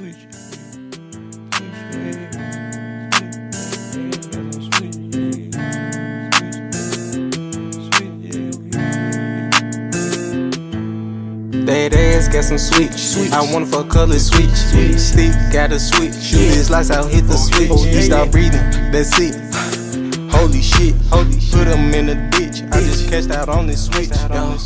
That ass got some switch. I wanna for color switch. Stick got a switch. Shoot his lights out, hit the switch. You stop breathing, that's it. Holy shit, holy shit. Put him in a ditch. I just cashed out on this switch. Yo.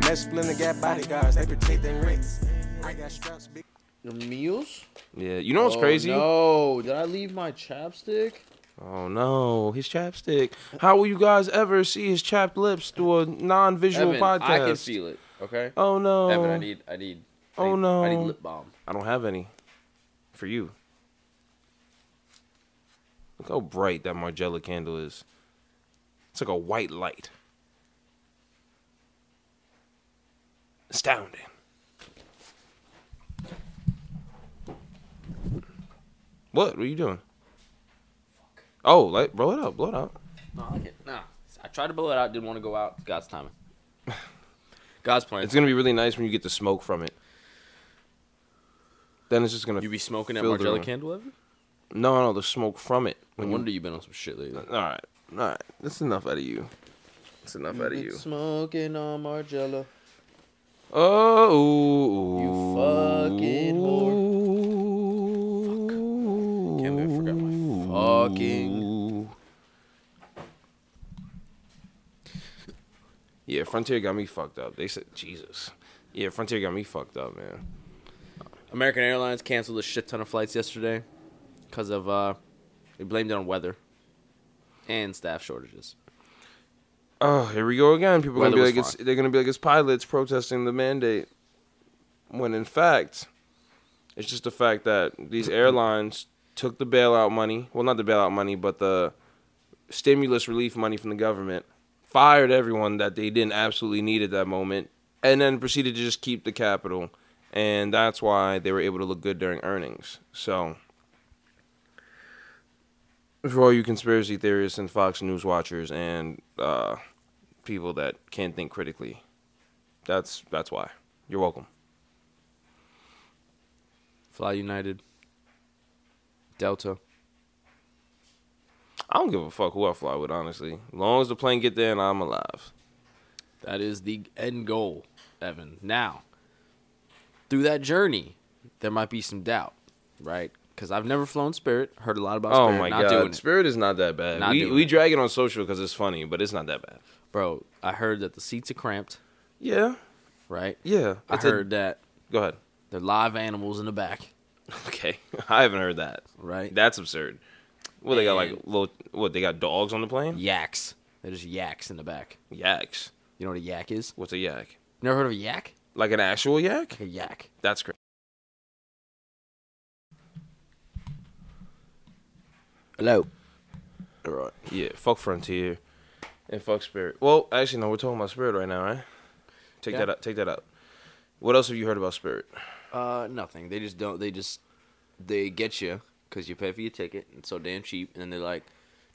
Mass Splinter got bodyguards, they protect their wrists. I got straps big. Your meals? Yeah, you know what's Oh, crazy? No, did I leave my chapstick? Oh no, his chapstick. How will you guys ever see his chapped lips through a non-visual Evan, podcast? I can feel it. Okay. Oh no. Evan, I need, I need. I Oh, need- no. I need lip balm. I don't have any. For you. Look how bright that Margiela candle is. It's like a white light. Astounding. What? What are you doing? Oh, like blow it up, blow it up. No, I can't. Nah. I tried to blow it out. Didn't want to go out. God's timing. God's plan. It's gonna be really nice when you get the smoke from it. Then it's just gonna. You be smoking that Fill the Margiela room. candle, Evan? no, no, the smoke from it. No When you- wonder you've been on some shit lately. All right, all right. That's enough out of you. That's enough out of you. Smoking on Margiela. Oh, You fucking whore. Fucking- Yeah, Frontier got me fucked up. They said, Jesus. Yeah, Frontier got me fucked up, man. American Airlines canceled a shit ton of flights yesterday because of uh, they blamed it on weather and staff shortages. Oh, here we go again. People are gonna be like it's they're gonna be like it's pilots protesting the mandate. When in fact, it's just the fact that these airlines took the bailout money. Well, not the bailout money, but the stimulus relief money from the government, fired everyone that they didn't absolutely need at that moment, and then proceeded to just keep the capital. And that's why they were able to look good during earnings. So, for all you conspiracy theorists and Fox News watchers and uh, people that can't think critically, that's that's why. You're welcome. Fly United, Delta. I don't give a fuck who I fly with, honestly. As long as the plane get there and I'm alive. That is the end goal, Evan. Now, through that journey, there might be some doubt, right? Because I've never flown Spirit. Heard a lot about Oh Spirit. my not god. Spirit is not that bad. Not we we it. drag it on social because it's funny, but it's not that bad. Bro, I heard that the seats are cramped, Yeah, right? yeah. I It's a- heard that go ahead. They're live animals in the back, Okay, I haven't heard that. right? That's absurd. Well, they got like And- little. What they got dogs on the plane? Yaks. They're just yaks in the back. Yaks. You know what a yak is? What's a yak? Never heard of a yak? Like an actual yak? Like a yak. That's crazy. Hello. All right. Yeah, fuck Frontier and fuck Spirit. Well, actually, no, we're talking about Spirit right now, right? Take Yeah. that out. Take that out. What else have you heard about Spirit? Uh, nothing. They just don't. They just they get you because you pay for your ticket. It's so damn cheap, and then they're like,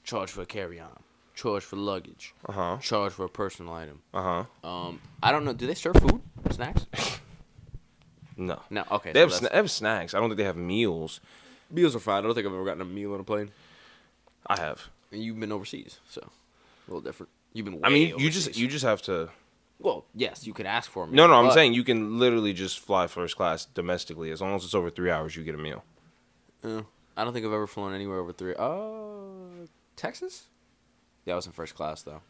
charge for a carry-on, charge for luggage, Uh huh. charge for a personal item. Uh huh. Um, I don't know. Do they serve food, snacks? No. No. Okay. They so have, sna- they have snacks. I don't think they have meals. meals are fine. I don't think I've ever gotten a meal on a plane. I have. And you've been overseas, so a little different. You've been. I way mean, you overseas. just you just have to. Well, yes, you could ask for a meal. No, no, I'm but- saying you can literally just fly first class domestically. As long as it's over three hours, you get a meal. I don't think I've ever flown anywhere over three. Uh, Texas? Yeah, I was in first class though.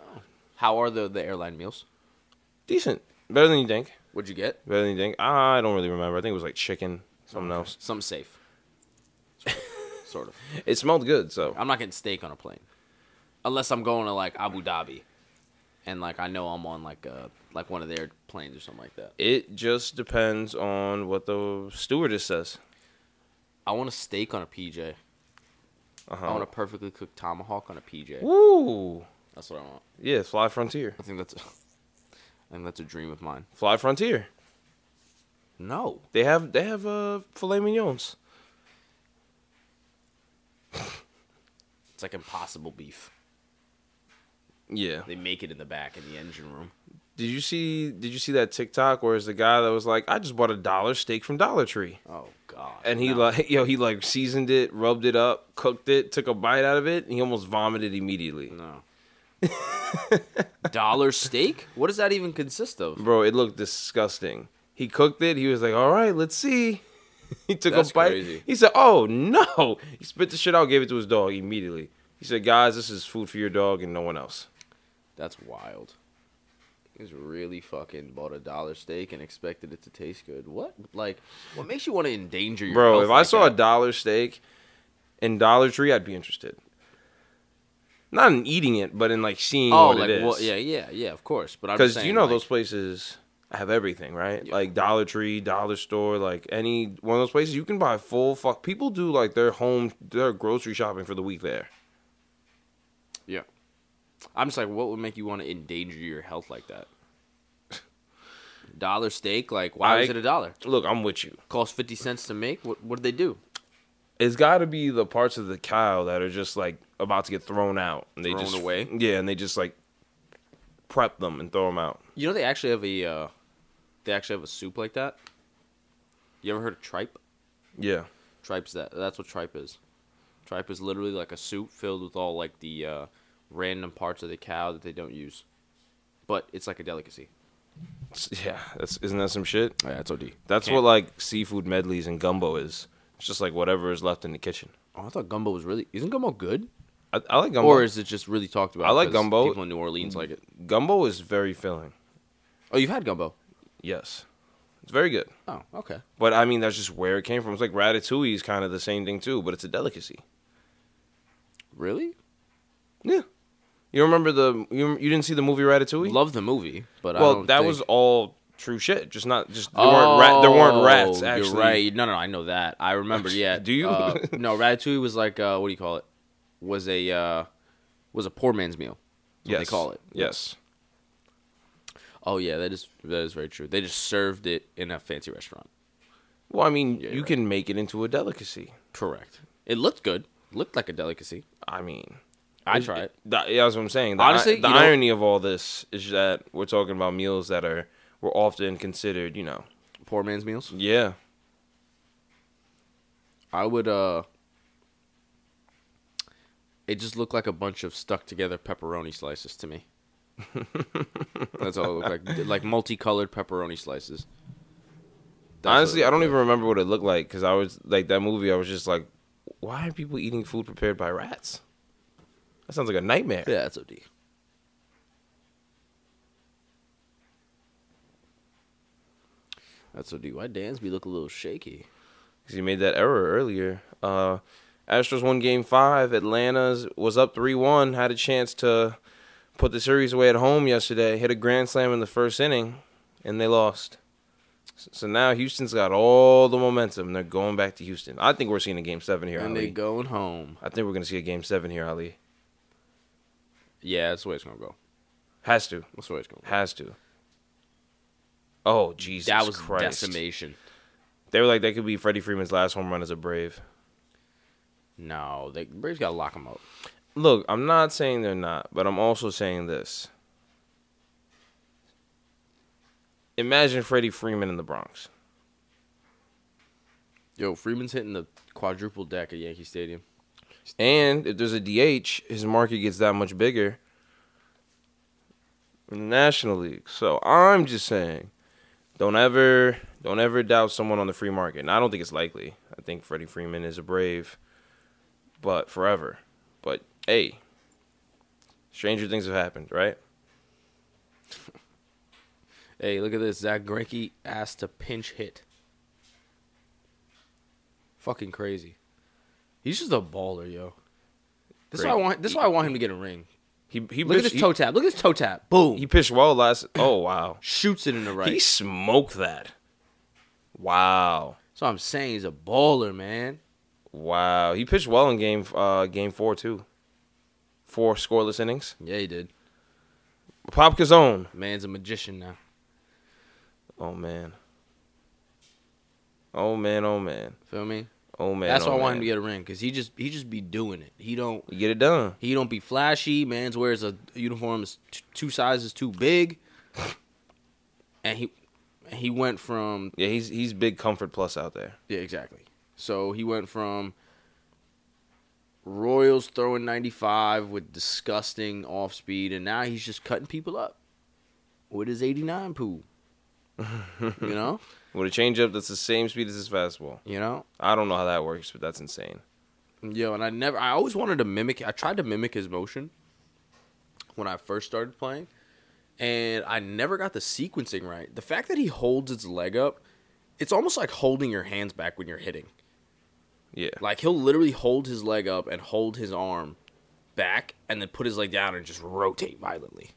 Oh. How are the the airline meals? Decent. Better than you think. What'd you get? Better than you think. I don't really remember. I think it was like chicken, something else. Something safe. Sort of. sort of. It smelled good, so. I'm not getting steak on a plane, unless I'm going to like Abu Dhabi, and like I know I'm on like uh like one of their planes or something like that. It just depends on what the stewardess says. I want a steak on a PJ. Uh-huh. I want a perfectly cooked tomahawk on a PJ. Woo! That's what I want. Yeah, fly Frontier. I think that's. I think that's a dream of mine. Fly Frontier. No. They have they have uh filet mignons. It's like impossible beef. Yeah. They make it in the back in the engine room. Did you see? Did you see that TikTok where it's the guy that was like, "I just bought a dollar steak from Dollar Tree," Oh God. and he No. like, yo, he like seasoned it, rubbed it up, cooked it, took a bite out of it, and he almost vomited immediately. no. Dollar steak? What does that even consist of? Bro, it looked disgusting. He cooked it. He was like, "All right, let's see." he took That's a bite. crazy. He said, "Oh no!" He spit the shit out, gave it to his dog immediately. He said, "Guys, this is food for your dog and no one else." That's wild. He's really fucking bought a dollar steak and expected it to taste good. What? Like, what makes you want to endanger your Bro, if I like saw a dollar steak in Dollar Tree, I'd be interested. Not in eating it, but in like seeing oh, what like it is. well, yeah, yeah, yeah, of course. But because you know like, those places have everything, right? Yeah. Like Dollar Tree, Dollar Store, like any one of those places, you can buy full fuck. People do like their home, their grocery shopping for the week there. Yeah. I'm just like, what would make you want to endanger your health like that? Dollar steak, like why I- is it a dollar? Look, I'm with you. Costs fifty cents to make. What what did they do? It's got to be the parts of the cow that are just like about to get thrown out, and they Thrown just away? Yeah, and they just like prep them and throw them out. You know they actually have a uh, they actually have a soup like that. You ever heard of tripe? Yeah, Tripe's that. That's what tripe is. Tripe is literally like a soup filled with all like the uh, random parts of the cow that they don't use, but it's like a delicacy. yeah. That's isn't that some shit? Yeah, that's OD. That's Can't- what like seafood medleys and gumbo is. It's just like whatever is left in the kitchen. Oh, I thought gumbo was really. Isn't gumbo good? I, I like gumbo. Or is it just really talked about? I like 'cause gumbo. People in New Orleans like it. gumbo is very filling. Oh, you've had gumbo. Yes, it's very good. Oh, okay. But I mean, that's just where it came from. It's like ratatouille is kind of the same thing too, but it's a delicacy. Really? Yeah. You remember the you, you didn't see the movie Ratatouille? Love the movie, but I well, don't that think- was all true shit. Just not just there weren't rat, there weren't rats Oh, actually. You're right. No, no, I know that. I remember. Yeah. Do you? Uh, no, Ratatouille was like uh, what do you call it? Was a uh, was a poor man's meal. That's what Yes. they call it. Yes. Oh yeah, that is that is very true. They just served it in a fancy restaurant. Well, I mean, you can make it into a delicacy. Correct. It looked good. Looked like a delicacy. I mean, I try it. that- yeah, that's what I'm saying. The, Honestly, I- the you know- irony of all this is that we're talking about meals that are were often considered, you know, Poor man's meals. yeah, I would uh it just looked like a bunch of stuck together pepperoni slices to me. That's all it looked like. Like multicolored pepperoni slices. That's Honestly, I don't looked even remember what it looked like because I was like that movie. I was just like, why are people eating food prepared by rats? That sounds like a nightmare. Yeah, that's OD. That's OD. Why Dansby look a little shaky? because he made that error earlier. Uh, Astros won Game Five. Atlanta's was up three one. Had a chance to put the series away at home yesterday. Hit a grand slam in the first inning, and they lost. So now Houston's got all the momentum. They're going back to Houston. I think we're seeing a Game Seven here, and Ali. they going home. I think we're gonna see a Game Seven here, Ali. Yeah, that's the way it's gonna go. Has to. That's the way it's gonna go. Has to. Oh Jesus that was Christ! decimation. They were like that could be Freddie Freeman's last home run as a Brave. No, they Braves gotta lock him up. Look, I'm not saying they're not, but I'm also saying this. Imagine Freddie Freeman in the Bronx. Yo, Freeman's hitting the quadruple deck at Yankee Stadium. And if there's a DH, his market gets that much bigger in the National League. So I'm just saying, don't ever don't ever doubt someone on the free market. And I don't think it's likely. I think Freddie Freeman is a brave, but forever. But hey, stranger things have happened, right? Hey, look at this. Zack Greinke asked to pinch hit. Fucking crazy. He's just a baller, yo. This is why I want. This is why I want him to get a ring. He he Look at his this toe tap. Look at his toe tap. Boom. he, he pitched well last. Oh wow, shoots it in the right. he smoked that. Wow. so I'm saying he's a baller, man. Wow, he pitched well in game uh game four too. Four scoreless innings. Yeah, he did. Pop Kazone. Man's a magician now. Oh man. Oh man. Oh man. Feel me? Oh man. That's oh, why I want him to get a ring because he just he just be doing it. He don't You get it done. he don't be flashy. Man's wears a uniform is t- two sizes too big. and he he went from Yeah, he's he's big comfort plus out there. yeah exactly. So he went from Royals throwing 95 with disgusting off speed, and now he's just cutting people up with his 89 pool. you know, With a changeup that's the same speed as his fastball. you know. I don't know how that works, but that's insane. Yo, and I never, I always wanted to mimic. I tried to mimic his motion when I first started playing, and I never got the sequencing right. The fact that he holds his leg up, it's almost like holding your hands back when you're hitting. Yeah. Like he'll literally hold his leg up and hold his arm back, and then put his leg down and just rotate violently.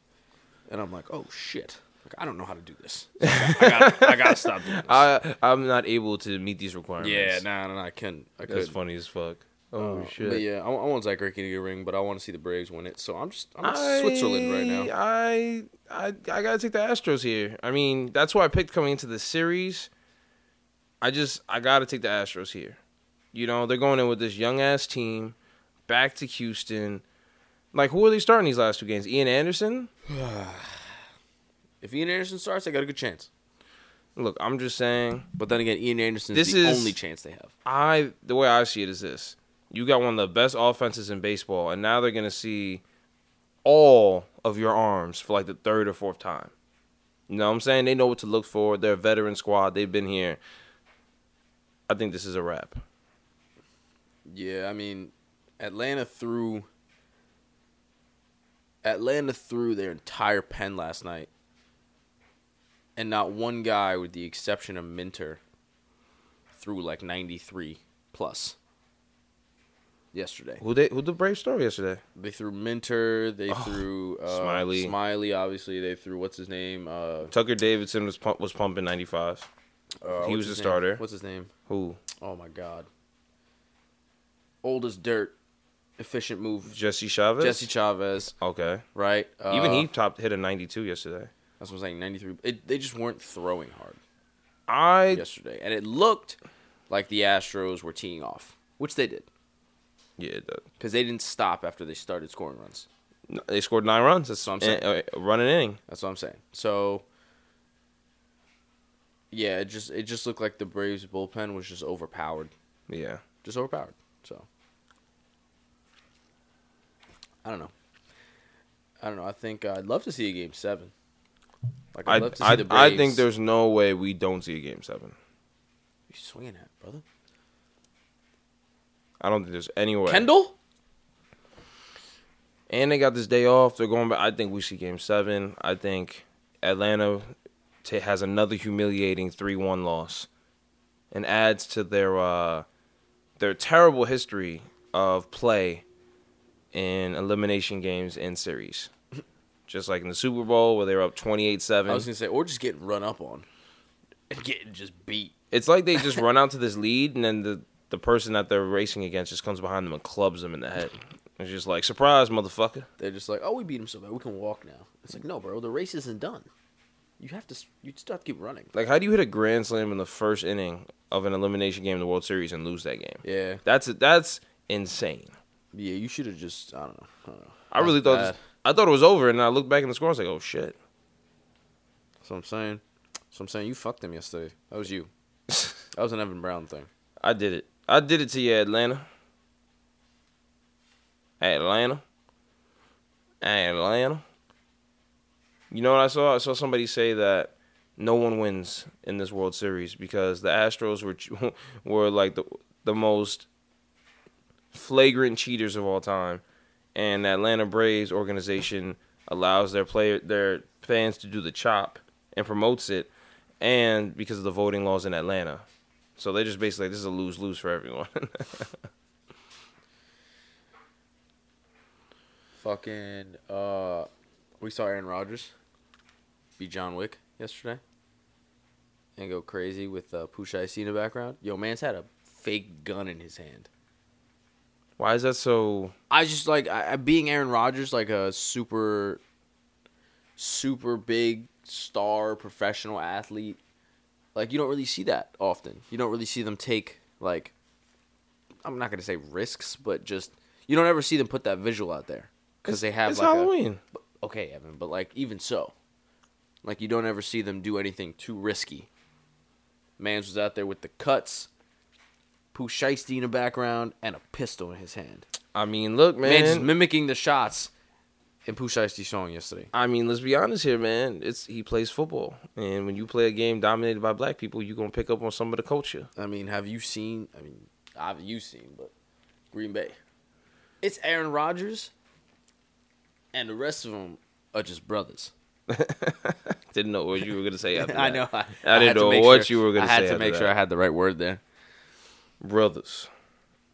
And I'm like, oh shit. Like, I don't know how to do this. I got, I to stop doing this. I I'm not able to meet these requirements. yeah, nah, nah, nah, I couldn't. I That's couldn't. funny as fuck. Uh, Oh shit. But yeah, I, I want Zack Greinke to get a ring, but I want to see the Braves win it. So I'm just I'm in Switzerland right now. I I I gotta take the Astros here. I mean, that's why I picked coming into the series. I just I gotta take the Astros here. You know, they're going in with this young ass team, back to Houston. Like, who are they starting these last two games? Ian Anderson. If Ian Anderson starts, they got a good chance. Look, I'm just saying. But then again, Ian Anderson This the is- only chance they have. I the way I see it is this: you got one of the best offenses in baseball, and now they're gonna see all of your arms for like the third or fourth time. You know what I'm saying? They know what to look for. They're a veteran squad. They've been here. I think this is a wrap. Yeah, I mean, Atlanta threw Atlanta threw their entire pen last night, and not one guy, with the exception of Minter, threw like 93 plus yesterday. Who they who the Braves start yesterday? They threw Minter. They threw uh, Smyly. Smyly, obviously. They threw what's his name? Uh, Tucker Davidson was pump, was pumping 95. uh, He was the starter. What's his name? Who? Oh my God. Old as dirt, efficient move. Jesse Chavez. Jesse Chavez, Okay. right? Even Uh, he topped hit a 92 yesterday. That's what I'm saying. 93. It, they just weren't throwing hard I yesterday, and it looked like the Astros were teeing off, which they did yeah. The, because they didn't stop after they started scoring runs. no, they scored nine runs. That's what I'm saying. Run an inning. That's what I'm saying. So, yeah, it just it just looked like the Braves bullpen was just overpowered, Yeah. just overpowered. So, I don't know. I don't know. I think uh, I'd love to see a game seven. Like I I'd love to see I, the I think there's no way we don't see a game seven. you swinging at brother I don't think there's any way. Kendall. and they got this day off. They're going back. I think we see game seven. I think Atlanta ta has another humiliating three-one loss, and adds to their uh, their terrible history of play in elimination games and series. Just like in the Super Bowl where they were up twenty eight seven. I was gonna say, or just getting run up on and getting just beat. It's like they just run out to this lead, and then the the person that they're racing against just comes behind them and clubs them in the head. It's just like surprise, motherfucker. They're just like, oh, we beat him so bad, we can walk now. It's like, no, bro, the race isn't done. You have to, you still have to keep running. Like, how do you hit a grand slam in the first inning of an elimination game in the World Series and lose that game? Yeah, That's that's insane. yeah. You should have just, I don't know. I, don't know. I really thought this, I thought it was over, and I looked back in the score. I was like, oh shit. That's what I'm saying. So I'm saying you fucked him yesterday. That was you. That was an Evan Brown thing. I did it. I did it to you, Atlanta. Atlanta. Atlanta. You know what I saw? I saw somebody say that no one wins in this World Series because the Astros were were like the the most flagrant cheaters of all time, and the Atlanta Braves organization allows their player their fans to do the chop and promotes it, and because of the voting laws in Atlanta, so they just basically this is a lose lose for everyone. Fucking, uh, we saw Aaron Rodgers be John Wick yesterday and go crazy with uh, Pooh Shiesty in the background. Yo, man's had a fake gun in his hand. Why is that so? I just like I, being Aaron Rodgers, like a super, super big star professional athlete. Like you don't really see that often. You don't really see them take like, I'm not gonna say risks, but just you don't ever see them put that visual out there because they have it's like a- Halloween. okay, Evan, but like even so, Like you don't ever see them do anything too risky. Mans was out there with the cuts, Pooh Shiesty in the background, and a pistol in his hand. I mean, look, man. Mans is mimicking the shots in Pooh Shiesty's song yesterday. I mean, let's be honest here, man. It's he plays football, and when you play a game dominated by black people, you're gonna pick up on some of the culture. I mean, have you seen? I mean, have you seen? But Green Bay, it's Aaron Rodgers, and the rest of them are just brothers. Didn't know what you were gonna say. I know. I, I didn't to know what sure- you were gonna say. I had to make sure that. I had the right word there. Brothers.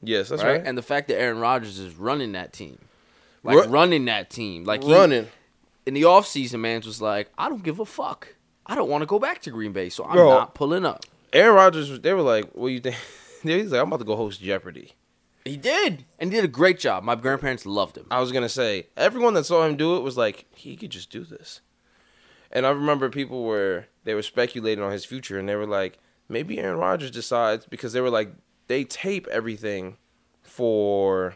Yes, that's right? right. And the fact that Aaron Rodgers is running that team, like Ru- running that team, like he, running. in the offseason, man was like, I don't give a fuck. I don't want to go back to Green Bay, so I'm Bro. not pulling up. Aaron Rodgers. They were like, "What do you think?" He's like, "I'm about to go host Jeopardy." He did, and he did a great job. My grandparents loved him. I was gonna say everyone that saw him do it was like, he could just do this. And I remember people were they were speculating on his future, and they were like, maybe Aaron Rodgers decides because they were like, they tape everything for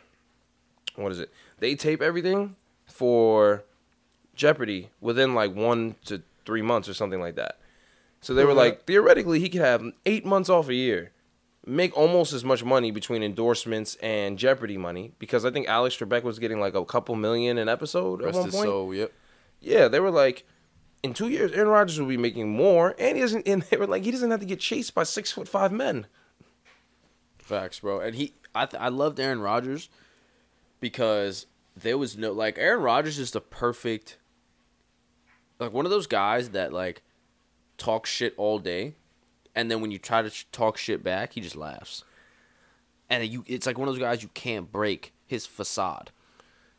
what is it? They tape everything for Jeopardy within like one to three months or something like that. So they were like, theoretically, he could have eight months off a year, make almost as much money between endorsements and Jeopardy money because I think Alex Trebek was getting like a couple million an episode at Rest one his point. soul, yep. Yeah, they were like, in two years, Aaron Rodgers will be making more, and he doesn't. And they were like, he doesn't have to get chased by six foot five men. Facts, bro. And he, I, th- I loved Aaron Rodgers because there was no like Aaron Rodgers is the perfect, like one of those guys that like talk shit all day, and then when you try to sh- talk shit back, he just laughs. And you, it's like one of those guys you can't break his facade.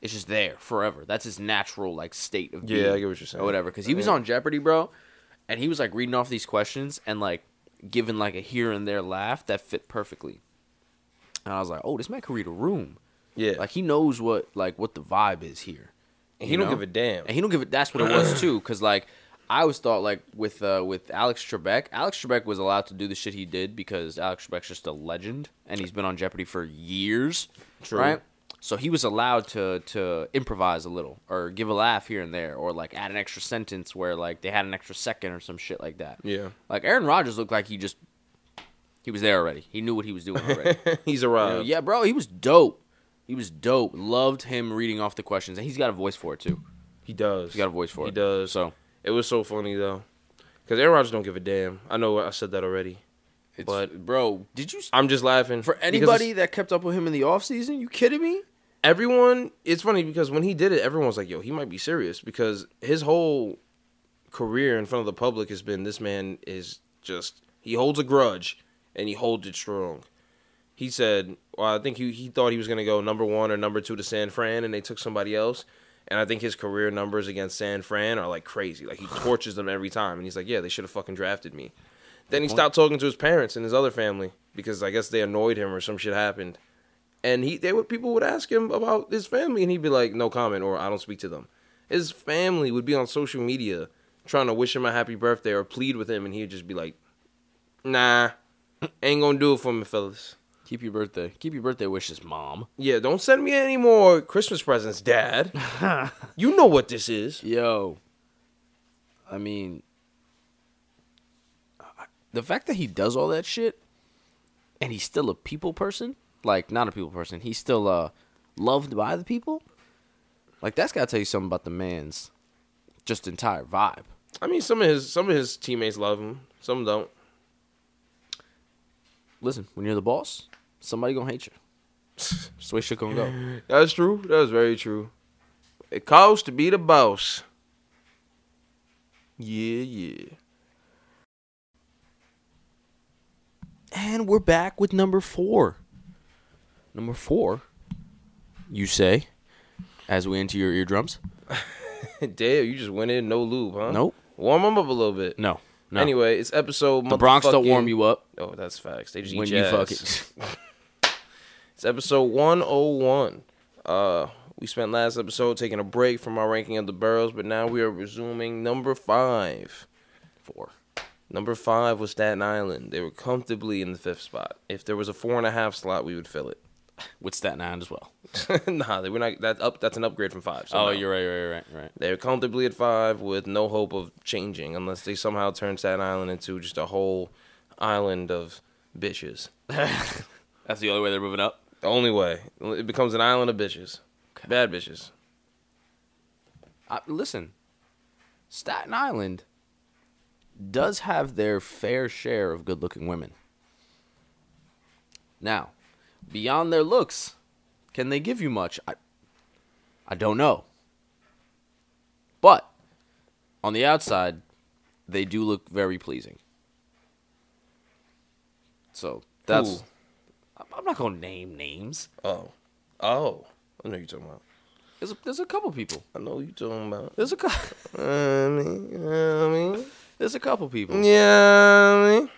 It's just there forever. That's his natural like state of Yeah, being I get what you're saying. or whatever. Because he was Yeah. on Jeopardy, bro, and he was like reading off these questions and like giving like a here and there laugh that fit perfectly. And I was like, oh, this man can read a room. Yeah, Like he knows what like what the vibe is here. and he don't give a damn. And he don't give it. That's what it was too. Because like I always thought like with uh with Alex Trebek, Alex Trebek was allowed to do the shit he did because Alex Trebek's just a legend and he's been on Jeopardy for years, True. right? So he was allowed to to improvise a little or give a laugh here and there or like add an extra sentence where like they had an extra second or some shit like that. Yeah, Like Aaron Rodgers looked like he just he was there already. He knew what he was doing already. he's You know, arrived. yeah, bro, he was dope. He was dope. Loved him reading off the questions, and he's got a voice for it too. he does. He's got a voice for He it. He does. So It was so funny though, because Aaron Rodgers don't give a damn. I know I said that already. it's, But- bro, did you I'm just laughing for anybody that kept up with him in the off season? You kidding me? everyone it's funny because when he did it everyone was like yo he might be serious because his whole career in front of the public has been this man is just he holds a grudge and he holds it strong. He said well i think he, he thought he was going to go number one or number two to san fran and they took somebody else. And i think his career numbers against san fran are like crazy. Like he tortures them every time. And he's like yeah they should have fucking drafted me. Then he stopped talking to his parents and his other family because i guess they annoyed him or some shit happened. And he they would people would ask him about his family and he'd be like no comment or i don't speak to them. His family would be on social media trying to wish him a happy birthday or plead with him and he'd just be like nah ain't gonna do it for me fellas Keep your birthday. Keep your birthday wishes, mom. yeah don't send me any more christmas presents dad you know what this is Yo, I mean, the fact that he does all that shit, and he's still a people person, like not a people person, he's still uh loved by the people. Like that's gotta tell you something about the man's just entire vibe. i mean some of his some of his teammates love him some don't Listen, when you're the boss, somebody gonna hate you. Just the way shit gonna go. that's true that's very true it costs to be the boss yeah yeah And we're back with number four. Number four, you say, as we enter your eardrums. Damn, you just went in no lube, huh? Nope. Warm them up a little bit. No. No. Anyway, it's episode. the Bronx don't warm you up Oh, that's facts. They just eat. when you fuck it. It's episode 101. Uh, we spent last episode taking a break from our ranking of the boroughs, but now we are resuming number five. Four. Number five was Staten Island. They were comfortably in the fifth spot. If there was a four and a half slot, we would fill it. With Staten Island as well. nah, they- we're not. That's up. That's an upgrade from five. So oh, no. you're right, right, right, right. They're comfortably at five with no hope of changing unless they somehow turn Staten Island into just a whole island of bitches. That's the only way they're moving up. The only way it becomes an island of bitches, bad bitches. I, listen, Staten Island does have their fair share of good-looking women. Now, beyond their looks, can they give you much? I, I don't know. But on the outside, they do look very pleasing. So that's. Who? I'm- not gonna name names. Oh, oh, I know you're talking about. There's a, there's a couple people. I know you're talking about. There's a cou- I mean, I mean, there's a couple people. yeah, I mean.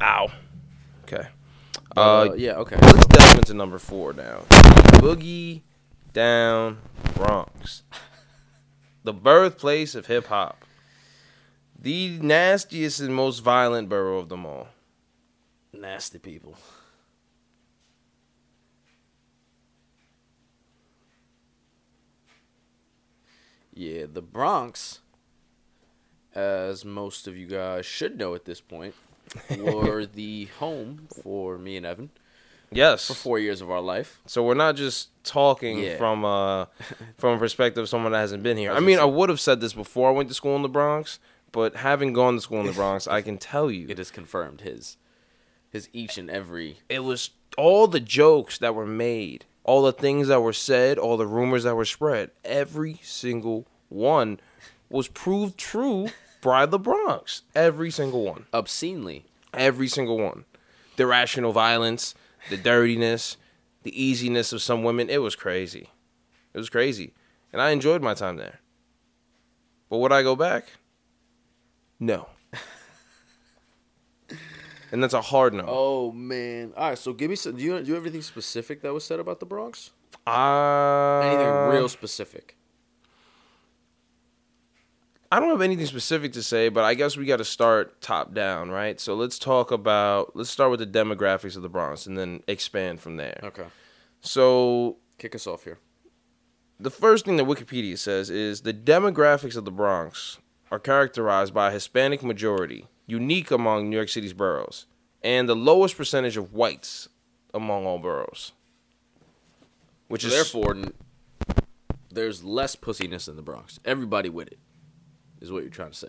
Ow. Okay. Uh, Uh, yeah. Okay. Let's delve into number four now. Boogie Down Bronx. The birthplace of hip hop. The nastiest and most violent borough of them all. Nasty people. Yeah, the Bronx, as most of you guys should know at this point, were the home for me and Evan Yes. for four years of our life. So we're not just talking Yeah. from uh from a perspective of someone that hasn't been here. I mean, I would have said this before I went to school in the Bronx, but having gone to school in the Bronx, I can tell you It has confirmed his, his each and every. it was all the jokes that were made, all the things that were said, all the rumors that were spread. Every single one was proved true by the Bronx. Every single one. obscenely. Every single one. The irrational violence, the dirtiness, the easiness of some women. It was crazy. It was crazy. And I enjoyed my time there. But would I go back? No. and that's a hard no. Oh man! All right, so give me some. Do you do you have anything specific that was said about the Bronx? Uh, Anything real specific? I don't have anything specific to say, but I guess we got to start top down, right? So let's talk about let's start with the demographics of the Bronx and then expand from there. Okay, So kick us off here. the first thing that Wikipedia says is the demographics of the Bronx are characterized by a Hispanic majority, unique among New York City's boroughs, and the lowest percentage of whites among all boroughs. Which So is therefore, there's less pussiness in the Bronx. Everybody with it, is what you're trying to say.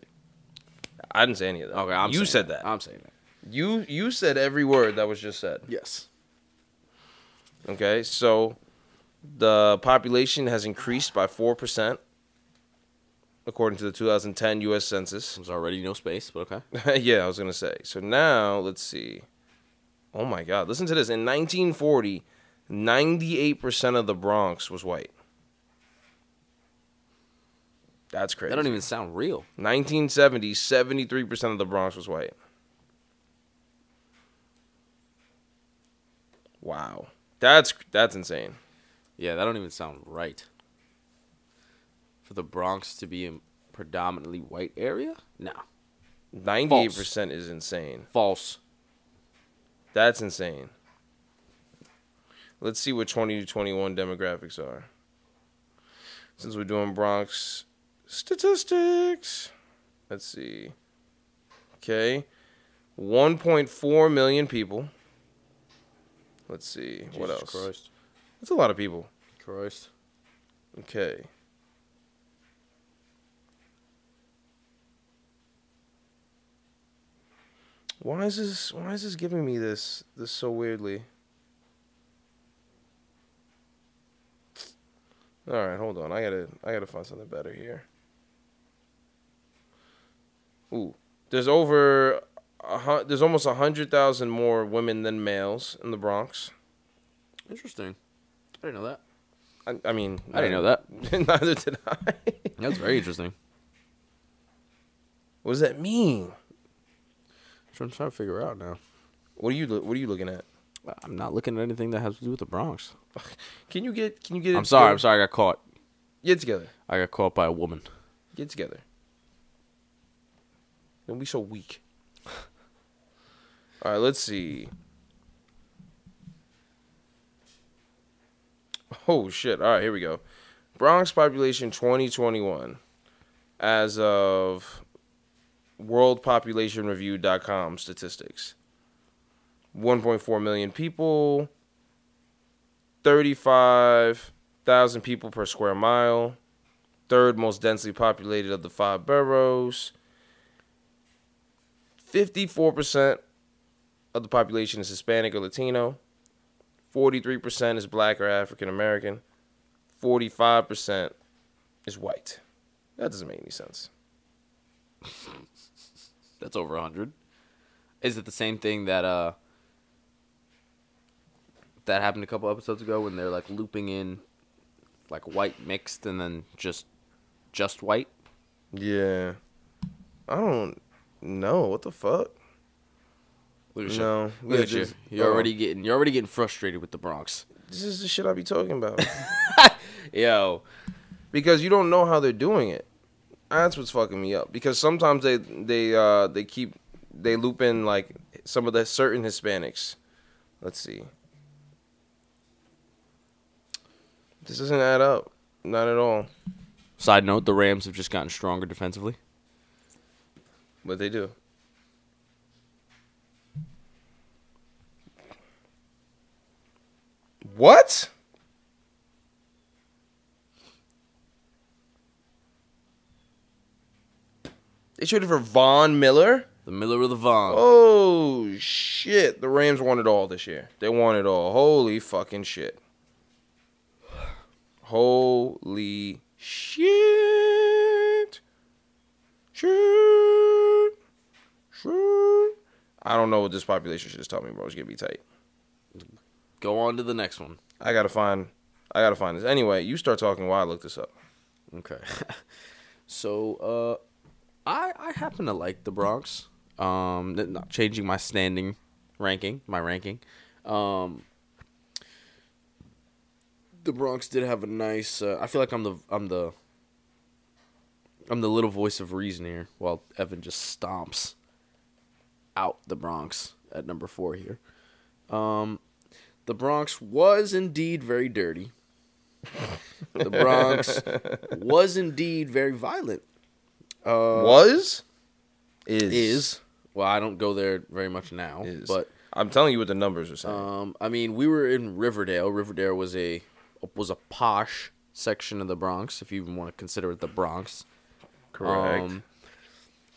I didn't say any of that. Okay, I'm you saying said that. I'm saying that. You you said every word that was just said. Yes. Okay, so the population has increased by 4%, according to the 2010 U.S. Census. There's already no space, but okay. yeah, I was going to say. So now, let's see. Oh my God, listen to this. In 1940, 98% of the Bronx was white. That's crazy. That don't even sound real. 1970, 73% of the Bronx was white. Wow. That's that's insane. Yeah, that don't even sound right. For the Bronx to be a predominantly white area? No. 98% is insane. False. That's insane. Let's see what 20 to 21 demographics are. Since we're doing Bronx statistics, let's see. Okay. 1.4 million people. Let's see. what else? Christ. That's a lot of people. Christ. Okay. Why is this why is this giving me this this so weirdly? All right, hold on. I got to I got to find something better here. Ooh. There's over a, there's almost 100,000 more women than males in the Bronx. Interesting. I didn't know that. I, I mean, I didn't know that. Neither did I. That's very interesting. What does that mean? I'm trying to figure out now. What are you What are you looking at? I'm not looking at anything that has to do with the Bronx. Can you get Can you get? I'm sorry. I'm sorry. I got caught. Get together. I got caught by a woman. Get together. Don't be so weak. All right, let's see. Oh shit! All right, here we go. Bronx population 2021, as of WorldPopulationReview.com statistics. 1.4 million people, 35,000 people per square mile, third most densely populated of the five boroughs. 54% of the population is Hispanic or Latino. 43% is black or African American. 45% is white. That doesn't make any sense. That's over 100. Is it the same thing that uh that happened a couple episodes ago when they're like looping in like white mixed and then just just white? Yeah. I don't know. What the fuck? Look at No. you. Look Yeah, at you. just- You're already getting you're already getting frustrated with the Bronx. This is the shit I be talking about. Yo, because you don't know how they're doing it. That's what's fucking me up. Because sometimes they they uh they keep they loop in like some of the certain Hispanics. Let's see. This doesn't add up. Not at all. side note, the Rams have just gotten stronger defensively. But they do. What? They traded for Von Miller? The Miller of the Vaughn. Oh shit! The Rams won it all this year. They won it all. Holy fucking shit! Holy shit! Shit! Shit! I don't know what this population should just tell me, bro. It's gonna be tight. Go on to the next one. I gotta find. I gotta find this. Anyway, you start talking while I look this up. Okay. so, uh, I I happen to like the Bronx. Um, not changing my standing ranking, my ranking. Um, the Bronx did have a nice. Uh, I feel like I'm the I'm the I'm the little voice of reason here, while Evan just stomps out the Bronx at number four here. Um, the Bronx was indeed very dirty. The Bronx was indeed very violent. Uh, Was is is well, I don't go there very much now, Is. but I'm telling you what the numbers are saying. um, I mean, we were in Riverdale. Riverdale was a was a posh section of the Bronx, if you even want to consider it the Bronx. Correct. Um,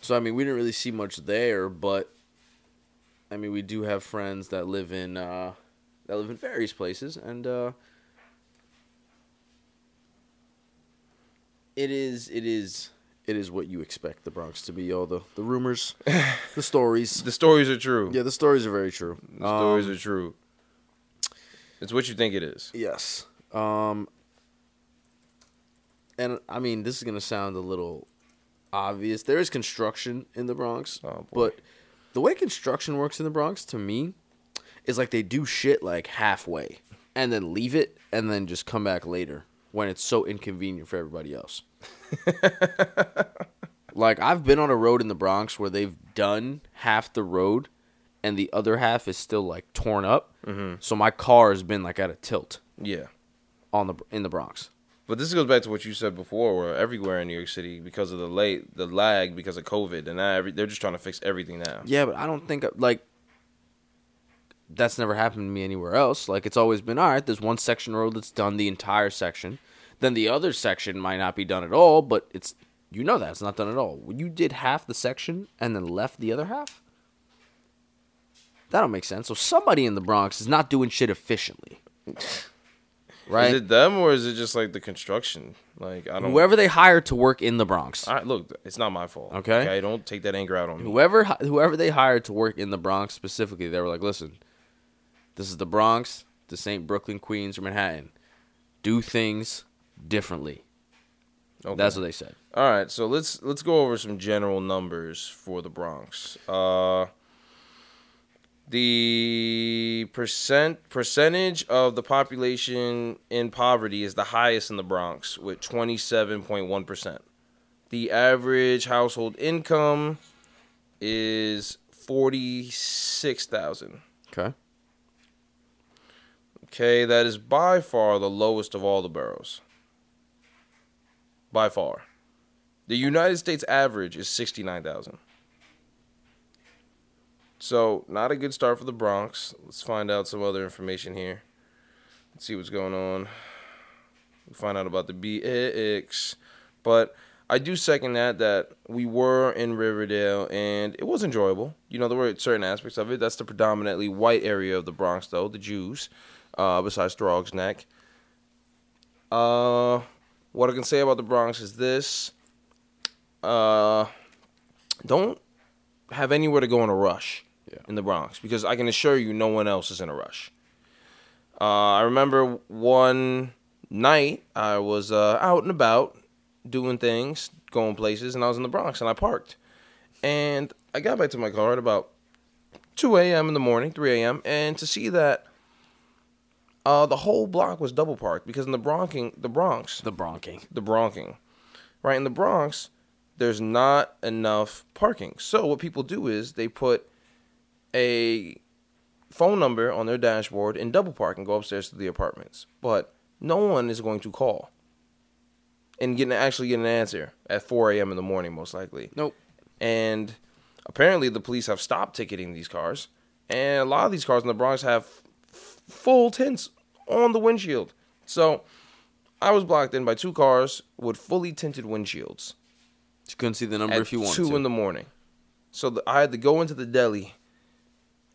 so I mean, we didn't really see much there, but I mean, we do have friends that live in uh, that live in various places, and uh, it is it is it is what you expect the Bronx to be. All the the rumors, the stories. the stories are true. Yeah, the stories are very true. The stories Um, are true. It's what you think it is. Yes. Um and I mean this is going to sound a little obvious. There is construction in the Bronx, Oh, but the way construction works in the Bronx to me is like they do shit like halfway and then leave it and then just come back later when it's so inconvenient for everybody else. like I've been on a road in the Bronx where they've done half the road and the other half is still like torn up. Mm-hmm. So my car has been like at a tilt Yeah. on the in the Bronx. But this goes back to what you said before, where everywhere in New York City, because of the late, the lag, because of COVID, and now every, they're just trying to fix everything now. Yeah, but I don't think like that's never happened to me anywhere else. Like it's always been all right. There's one section road that's done the entire section. Then the other section might not be done at all, but it's you know that it's not done at all. You did half the section and then left the other half, that don't make sense. So somebody in the Bronx is not doing shit efficiently, right? Is it them or is it just like the construction? Like I don't. Whoever they hired to work in the Bronx, I, look, it's not my fault. Okay. Okay. Don't take that anger out on me. whoever whoever they hired to work in the Bronx specifically, they were like, "Listen, this is the Bronx. This ain't Brooklyn, Queens, or Manhattan. Do things differently." Okay. That's what they said. All right, so let's let's go over some general numbers for the Bronx. Uh, the percent percentage of the population in poverty is the highest in the Bronx with twenty seven point one percent. The average household income is forty six thousand. Okay. Okay, that is by far the lowest of all the boroughs. By far. The United States average is 69,000. So, not a good start for the Bronx. Let's find out some other information here. Let's see what's going on. We find out about the BX. But I do second that that we were in Riverdale and it was enjoyable. You know, there were certain aspects of it. That's the predominantly white area of the Bronx, though, the Jews, uh, besides Throg's Neck. Uh, what I can say about the Bronx is this: uh, don't have anywhere to go in a rush Yeah. in the Bronx because I can assure you, no one else is in a rush. Uh, I remember one night I was uh, out and about doing things, going places, and I was in the Bronx and I parked. And I got back to my car at about 2 a.m. in the morning, 3 a.m., and to see that uh, the whole block was double parked because in the Bronxing, the Bronx, The Bronking. the Bronxing, right in the Bronx, there's not enough parking. So what people do is they put a phone number on their dashboard and double park and go upstairs to the apartments. But no one is going to call and get actually get an answer at 4 a.m. in the morning, most likely. Nope. And apparently, the police have stopped ticketing these cars, and a lot of these cars in the Bronx have f- full tints on the windshield. So I was blocked in by two cars with fully tinted windshields You couldn't see the number if you wanted two to. in the morning. So the, I had to go into the deli,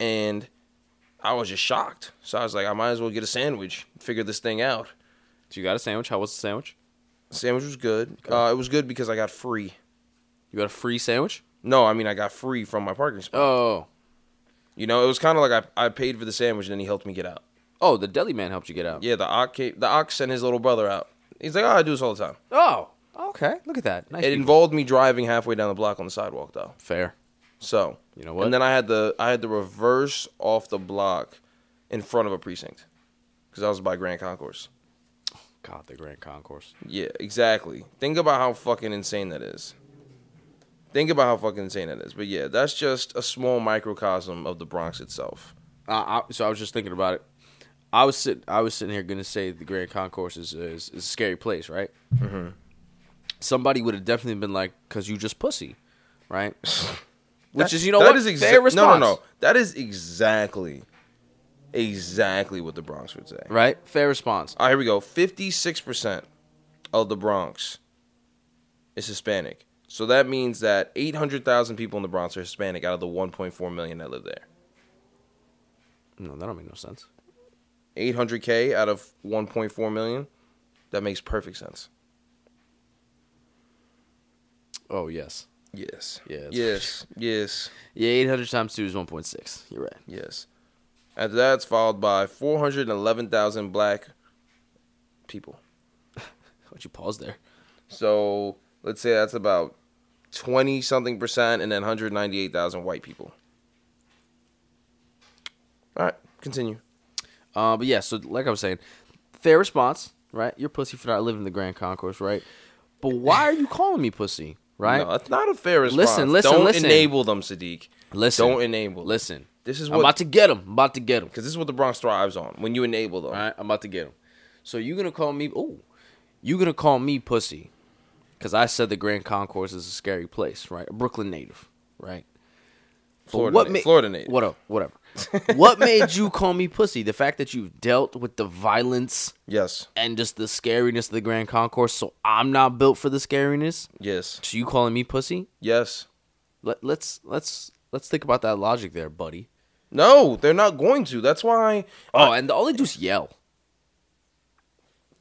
and I was just shocked. So I was like, I might as well get a sandwich, figure this thing out. so you got a sandwich. How was the sandwich? Sandwich was good. Uh, it was good because I got free. You got a free sandwich? No, I mean I got free from my parking spot. Oh. You know, it was kind of like I, I paid for the sandwich and then he helped me get out. Oh, the deli man helped you get out. Yeah, the ox came, the ox sent his little brother out. He's like, oh, I do this all the time. Oh. Okay. Look at that. Nice. It people. involved me driving halfway down the block on the sidewalk though. Fair. So You know what? And then I had the I had to reverse off the block in front of a precinct because I was by Grand Concourse. God, the Grand Concourse. Yeah, exactly. Think about how fucking insane that is. Think about how fucking insane that is. But yeah, that's just a small microcosm of the Bronx itself. Uh, I, so I was just thinking about it. I was sitting. I was sitting here gonna say the Grand Concourse is is, is a scary place, right? Mm-hmm. Somebody would have definitely been like, "Cause you just pussy," right? Which That- is you know that what is exa- fair response. No, no, no. That is exactly, exactly what the Bronx would say. Right? Fair response. All right, here we go. Fifty-six percent of the Bronx is Hispanic. So that means that eight hundred thousand people in the Bronx are Hispanic out of the one point four million that live there. No, that don't make no sense. Eight hundred k out of one point four million. That makes perfect sense. Oh yes, Yes. Yeah, Yes. Yes. yeah. Eight hundred times two is one point six. You're right. Yes. After that, it's followed by four hundred eleven thousand black people. Why'd you pause there? So let's say that's about twenty something percent, and then one hundred ninety eight thousand white people. All right, continue. Uh, but yeah, so like I was saying, fair response, right? You're pussy for not living in the Grand Concourse, right? But why are you calling me pussy, right? No, that's not a fair response. Listen, listen, Don't listen. enable them, Sadiq. Listen, Don't enable. Them. listen. This is I'm about to get them. I'm about to get them. because this is what the Bronx thrives on. When you enable them. All right, I'm about to get them. So you're gonna call me? Oh, you're gonna call me pussy? Because I said the Grand Concourse is a scary place, right? A Brooklyn native, right? Florida, what ma- Florida native. What? Whatever. what made you call me pussy? The fact that you've dealt with the violence Yes. and just the scariness of the Grand Concourse, so I'm not built for the scariness. Yes. So you calling me pussy? Yes. Let, let's let's let's think about that logic there, buddy. No, they're not going to. That's why. Oh, and all they do is yell.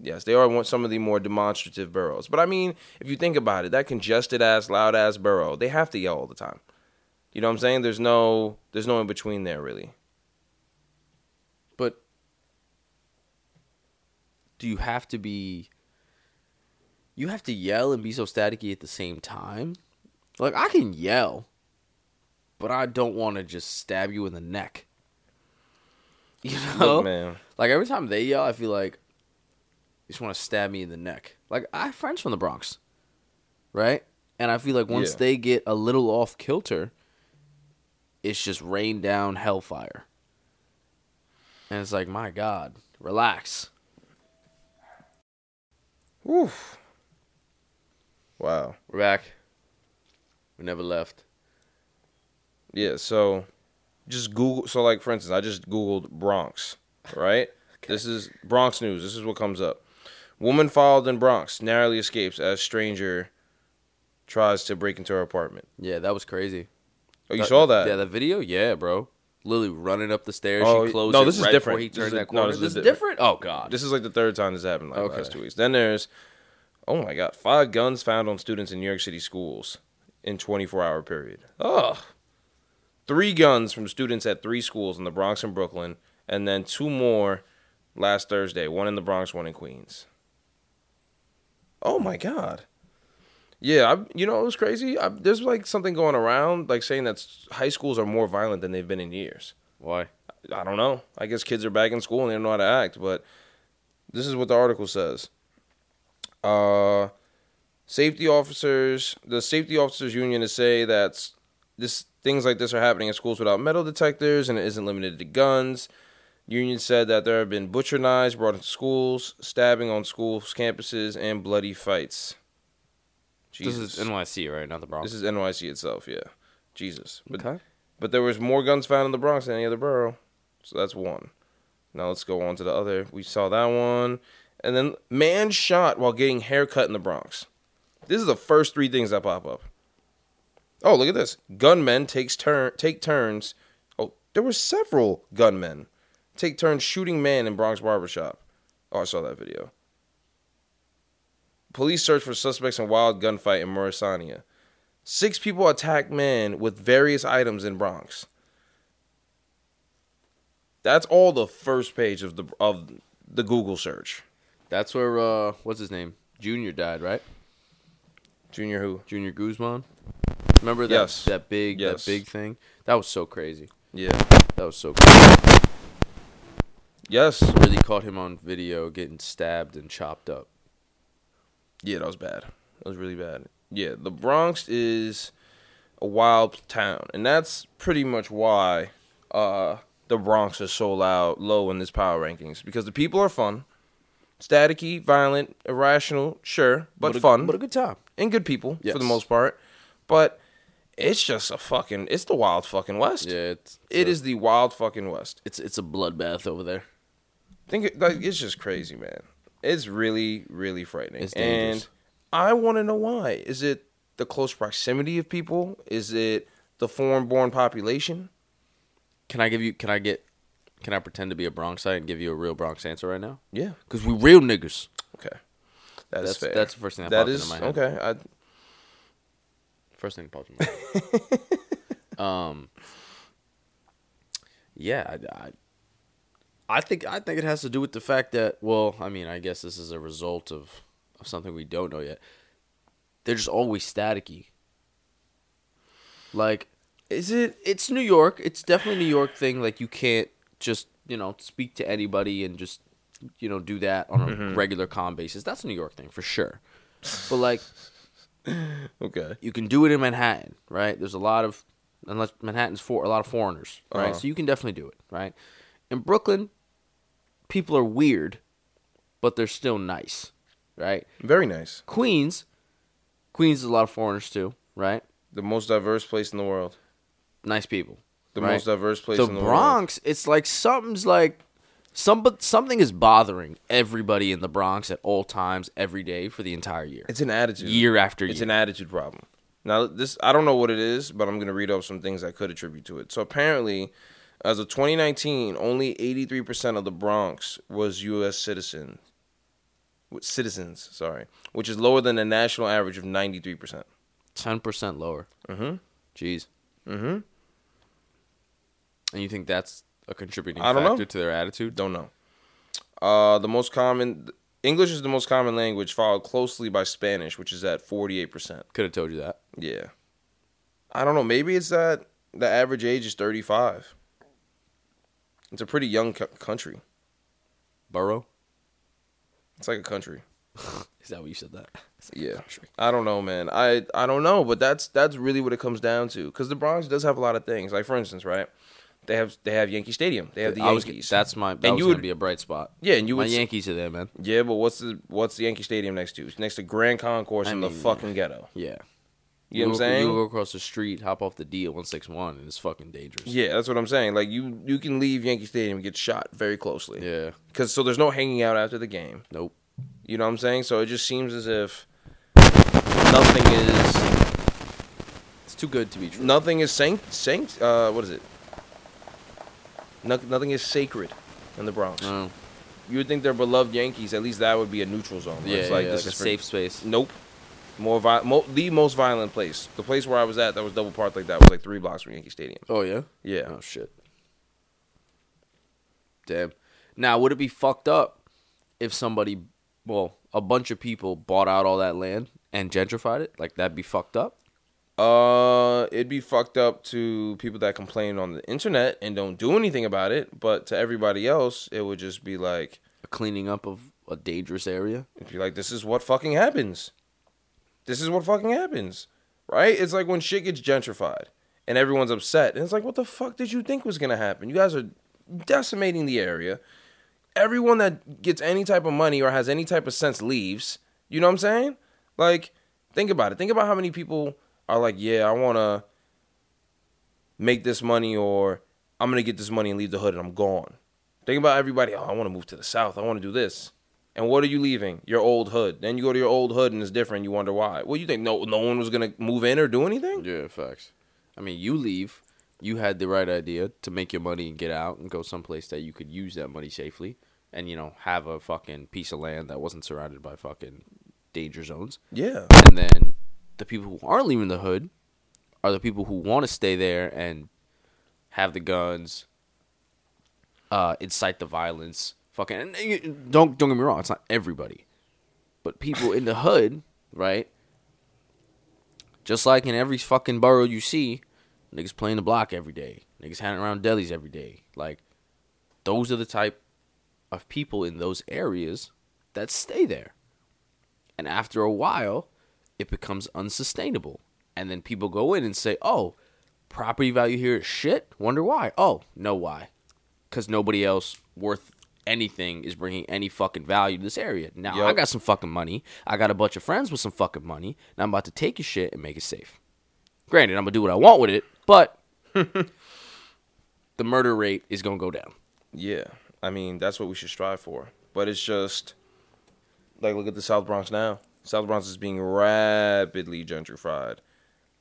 Yes, they are some of the more demonstrative boroughs. But I mean, if you think about it, that congested ass, loud ass borough, they have to yell all the time. You know what I'm saying? There's no, there's no in between there really. But do you have to be you have to yell and be so staticky at the same time? Like I can yell, but I don't want to just stab you in the neck. You know? Look, man. Like every time they yell, I feel like they just want to stab me in the neck. Like I have friends from the Bronx, right? And I feel like once Yeah. they get a little off kilter, it's just rain down hellfire. And it's like, my God, relax. Woof. Wow. We're back. We never left. Yeah, so just Google. So, like, for instance, I just Googled Bronx, right? This is Bronx news. This is what comes up. Woman followed in Bronx narrowly escapes as stranger tries to break into her apartment. Yeah, that was crazy. Oh, you saw that? Yeah, that video. Yeah, bro. Lily running up the stairs. Oh, she closed. no, this is right different. He This turned is a- that no, corner. this this is is different. different. Oh God. This is like the third time this happened, like Okay. last two weeks. Then there's, oh my god, five guns found on students in New York City schools in 24 hour period. Ugh. Three guns from students at three schools in the Bronx and Brooklyn, and then two more last Thursday. One in the Bronx, one in Queens. Oh my god. Yeah, I, you know it was crazy. I, there's like something going around, like saying that high schools are more violent than they've been in years. Why? I don't know. I guess kids are back in school and they don't know how to act, but this is what the article says. Uh safety officers, the safety officers union is say that this things like this are happening in schools without metal detectors and it isn't limited to guns. Union said that there have been butcher knives brought into schools, stabbing on schools campuses and bloody fights. Jesus. This is NYC, right? Not the Bronx. This is NYC itself, yeah. Jesus. But okay. but there was more guns found in the Bronx than any other borough. So that's one. Now let's go on to the other. We saw that one. And then man shot while getting haircut in the Bronx. This is the first three things that pop up. Oh, look at this. Gunmen takes turn take turns. Oh, there were several gunmen. Take turns shooting man in Bronx barbershop. Oh, I saw that video. Police search for suspects in wild gunfight in Morrisania. Six people attack man with various items in Bronx. That's all the first page of the of the Google search. That's where uh, what's his name? Junior died, right? Junior who? Junior Guzman. Remember that Yes. that big Yes. that big thing? That was so crazy. Yeah. That was so crazy. Yes. Really caught him on video getting stabbed and chopped up. Yeah, that was bad. That was really bad. Yeah, the Bronx is a wild town, and that's pretty much why uh, the Bronx is so loud, low in this power rankings because the people are fun, staticky, violent, irrational, sure, but, a, fun, But a good time. and good people for the most part. But it's just a fucking, it's the wild fucking West. Yeah, it's It is the wild fucking West. It's it's a bloodbath over there. Think it, like it's just crazy, man. It's really, really frightening. It's dangerous. and I want to know why. Is it the close proximity of people? Is it the foreign-born population? Can I give you? Can I get? Can I pretend to be a Bronxite and give you a real Bronx answer right now? Yeah. Because we real niggas. Okay. That That's fair. that's the first thing that, that popped is into my head. okay. I, First thing that popped in my head. um. Yeah, I, I, I think I think it has to do with the fact that well, I mean, I guess this is a result of of something we don't know yet. They're just always staticky. Like is it? it's New York. It's definitely a New York thing. Like you can't just you know speak to anybody and just you know do that on a Mm-hmm. regular calm basis. That's a New York thing for sure. But like Okay. you can do it in Manhattan, right? There's a lot of unless Manhattan's for a lot of foreigners, right? Uh-huh. So you can definitely do it, right? In Brooklyn, people are weird, but they're still nice, right? Very nice. Queens, Queens is a lot of foreigners too, right? The most diverse place in the world. Nice people. The right? most diverse place the in the world. Bronx, it's like something's like some but something is bothering everybody in the Bronx at all times, every day for the entire year, It's an attitude. year after year. It's an attitude problem. Now this I don't know what it is, but I'm going to read off some things I could attribute to it. So apparently, as of 2019, only 83% of the Bronx was U.S. citizen citizens. Sorry, which is lower than the national average of 93%. Ten percent lower. Mm-hmm. Jeez. Mm-hmm. And you think that's a contributing I don't know. factor to their attitude? Don't know. Uh, the most common English is the most common language, followed closely by Spanish, which is at 48%. Could have told you that. Yeah. I don't know. Maybe it's that the average age is 35. It's a pretty young co- country. Borough? It's like a country. Is that what you said that? Like Yeah. country. I don't know, man. I I don't know, but that's that's really what it comes down to. Because the Bronx does have a lot of things. Like for instance, right? they have they have Yankee Stadium. They have the I was- Yankees. that's my. That And you would- be a bright spot. yeah, and you My would Yankees are there, man. yeah, but what's the what's the Yankee Stadium next to? It's next to Grand Concourse in the mean, fucking ghetto. Yeah. You know what I'm saying? You go across the street, hop off the D at one six one, and it's fucking dangerous. Yeah, that's what I'm saying. Like you you can leave Yankee Stadium and get shot very closely. Yeah. Cuz so there's no hanging out after the game. Nope. You know what I'm saying? So it just seems as if nothing is It's too good to be true. nothing is sanct sanct uh what is it? No, nothing is sacred in the Bronx. No. You would think they're beloved Yankees. At least that would be a neutral zone. Yeah, it's like yeah, this like a is for- safe space. Nope. More, vi- mo- the most violent place. The place where I was at that was double parked like that was like three blocks from Yankee Stadium. Oh yeah. Yeah. Oh shit. Damn. Now would it be fucked up if somebody, well, a bunch of people bought out all that land and gentrified it? Like that'd be fucked up. Uh, it'd be fucked up to people that complain on the internet and don't do anything about it, but to everybody else, it would just be like, A cleaning up of a dangerous area. it'd be like, this is what fucking happens. This is what fucking happens, right? It's like when shit gets gentrified and everyone's upset, and it's like, what the fuck did you think was gonna happen? You guys are decimating the area. Everyone that gets any type of money or has any type of sense leaves. You know what I'm saying? Like, think about it. Think about how many people are like, yeah, I wanna make this money or I'm gonna get this money and leave the hood and I'm gone. Think about everybody, oh, I wanna move to the south, I wanna do this. And what are you leaving? Your old hood. Then you go to your old hood and it's different. You wonder why. Well, you think no no one was gonna move in or do anything? Yeah, facts. I mean, you leave. You had the right idea to make your money and get out and go someplace that you could use that money safely and, you know, have a fucking piece of land that wasn't surrounded by fucking danger zones. Yeah. And then the people who aren't leaving the hood are the people who want to stay there and have the guns, uh, incite the violence. Fucking don't don't get me wrong, it's not everybody, but people in the hood, right? Just like in every fucking borough you see, niggas playing the block every day, niggas hanging around delis every day. Like those are the type of people in those areas that stay there. And after a while, it becomes unsustainable. And then people go in and say, oh, property value here is shit. Wonder why. Oh, know why. Because nobody else worth anything is bringing any fucking value to this area. Now, I got some fucking money. I got a bunch of friends with some fucking money. Now I'm about to take your shit and make it safe. Granted, I'm to do what I want with it, but the murder rate is to go down. Yeah, I mean that's what we should strive for. But it's just like look at the South Bronx now. South Bronx is being rapidly gentrified,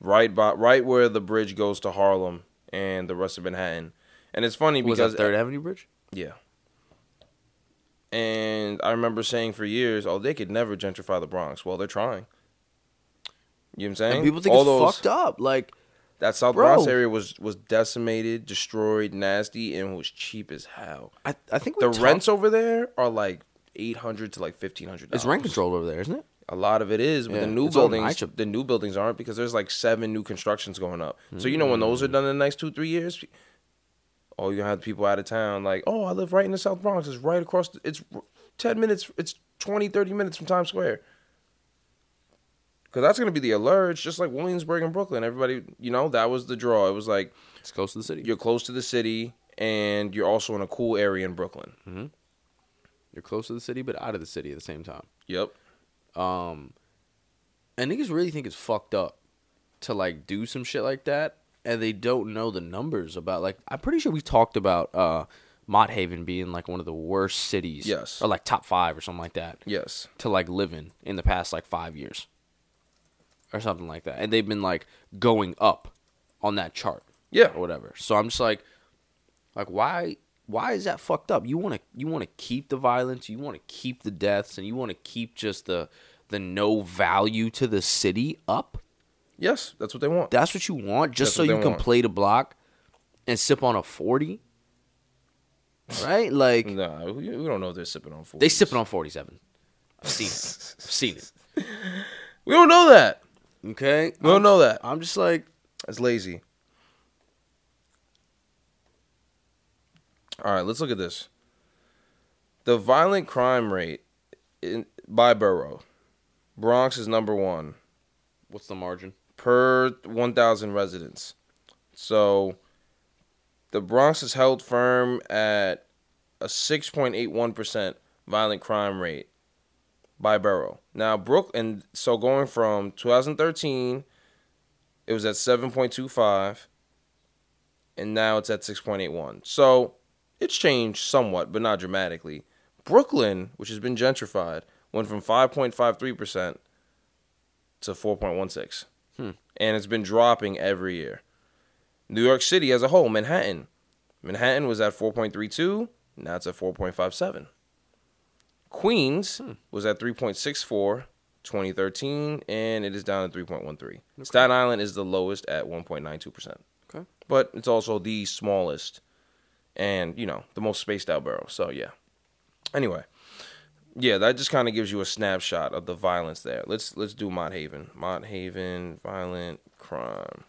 right by right where the bridge goes to Harlem and the rest of Manhattan. And it's funny Was because that Third Avenue Bridge? yeah. And I remember saying for years, oh, they could never gentrify the Bronx. Well, they're trying. You know what I'm saying? And people think All it's those- fucked up. Like, That South Bro. Bronx area was was decimated, destroyed, nasty, and was cheap as hell. I, I think The talked- rents over there are like eight hundred to like fifteen hundred. It's rent controlled over there, isn't it? A lot of it is, but Yeah, the new it's buildings, the new buildings aren't because there's like seven new constructions going up. So you know when hmm. those are done in the next two three years, oh, you have people out of town like, oh, I live right in the South Bronx. It's right across. The, it's ten minutes. It's 20, 30 minutes from Times Square. Because that's gonna be the allure. It's just like Williamsburg and Brooklyn. Everybody, you know, that was the draw. It was like It's close to the city. you're close to the city and you're also in a cool area in Brooklyn. You're close to the city, but out of the city at the same time. Yep. Um, and niggas really think it's fucked up to like do some shit like that, and they don't know the numbers about like. I'm pretty sure we talked about uh, Mott Haven being like one of the worst cities. Yes. Or like top five or something like that Yes. to like live in in the past like five years, or something like that, and they've been like going up on that chart. Yeah. or whatever. So I'm just like, like why why is that fucked up? You want to you want to keep the violence, you want to keep the deaths, and you want to keep just the the no value to the city up. Yes, that's what they want. That's what you want, just That's so what you they can want. play the block and sip on a forty. Right, like Nah, we, we don't know if they're sipping on food. they sipping on forty seven. I've seen it. I've seen it. We don't know that. Okay, We don't know that. I'm just like, That's lazy. All right, let's look at this. The violent crime rate in, by borough. Bronx is number one what's the margin? Per 1,000 residents. So the Bronx is held firm at a 6.81% violent crime rate by borough. Now, Brooklyn, so going from 2013, it was at 7.25, and now it's at 6.81. So it's changed somewhat, but not dramatically. Brooklyn, which has been gentrified, went from 5.53% to 4.16. And it's been dropping every year. New York City as a whole, Manhattan. Manhattan was at 4.32, now it's at 4.57. Queens Hmm. was at 3.64 2013 and it is down to 3.13. Staten Island is the lowest at 1.92%. Okay. But it's also the smallest and, you know, the most spaced out borough. So, yeah. Anyway, yeah, that just kind of gives you a snapshot of the violence there. Let's let's do Mott Haven. Mott Haven violent crime.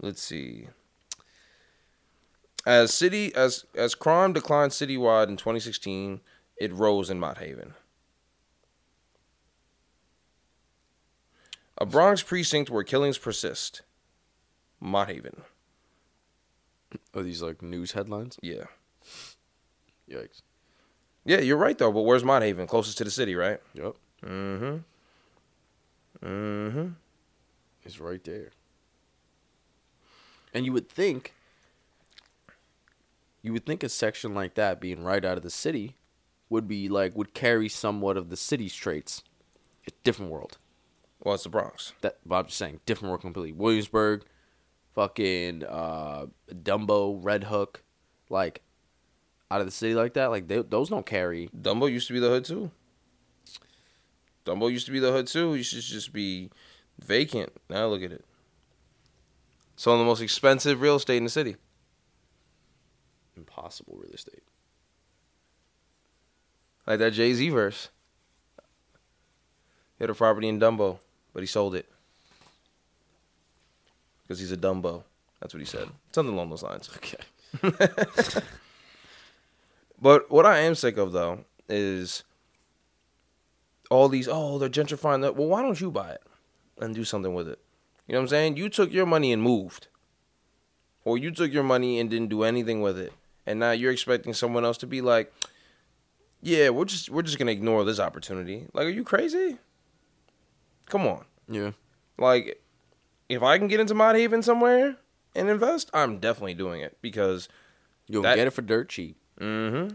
Let's see. As city as as crime declined citywide in 2016, it rose in Mott Haven. A Bronx precinct where killings persist. Mott Haven. Are these like news headlines? Yeah. Yikes. Yeah, you're right though, but where's Mott Haven? Closest to the city, right? Yep. Mm-hmm. Mm-hmm. It's right there. And you would think you would think a section like that being right out of the city would be like would carry somewhat of the city's traits. A different world. Well, it's the Bronx. That but I'm just saying, different world completely. Williamsburg, fucking uh Dumbo, Red Hook, like out of the city like that, like they, those don't carry Dumbo used to be the hood too. Dumbo used to be the hood too. It should just be vacant. Now look at it. Some of the most expensive real estate in the city. impossible real estate. Like that Jay Z verse. He had a property in Dumbo, but he sold it. Because he's a Dumbo. That's what he said. Something along those lines. Okay. But what I am sick of though is all these. Oh, they're gentrifying that. Well, why don't you buy it and do something with it? You know what I'm saying? You took your money and moved, or you took your money and didn't do anything with it, and now you're expecting someone else to be like, "Yeah, we're just we're just gonna ignore this opportunity." Like, are you crazy? Come on. Yeah. Like, if I can get into Mott Haven somewhere and invest, I'm definitely doing it because. You'll That- get it for dirt cheap. Mm-hmm.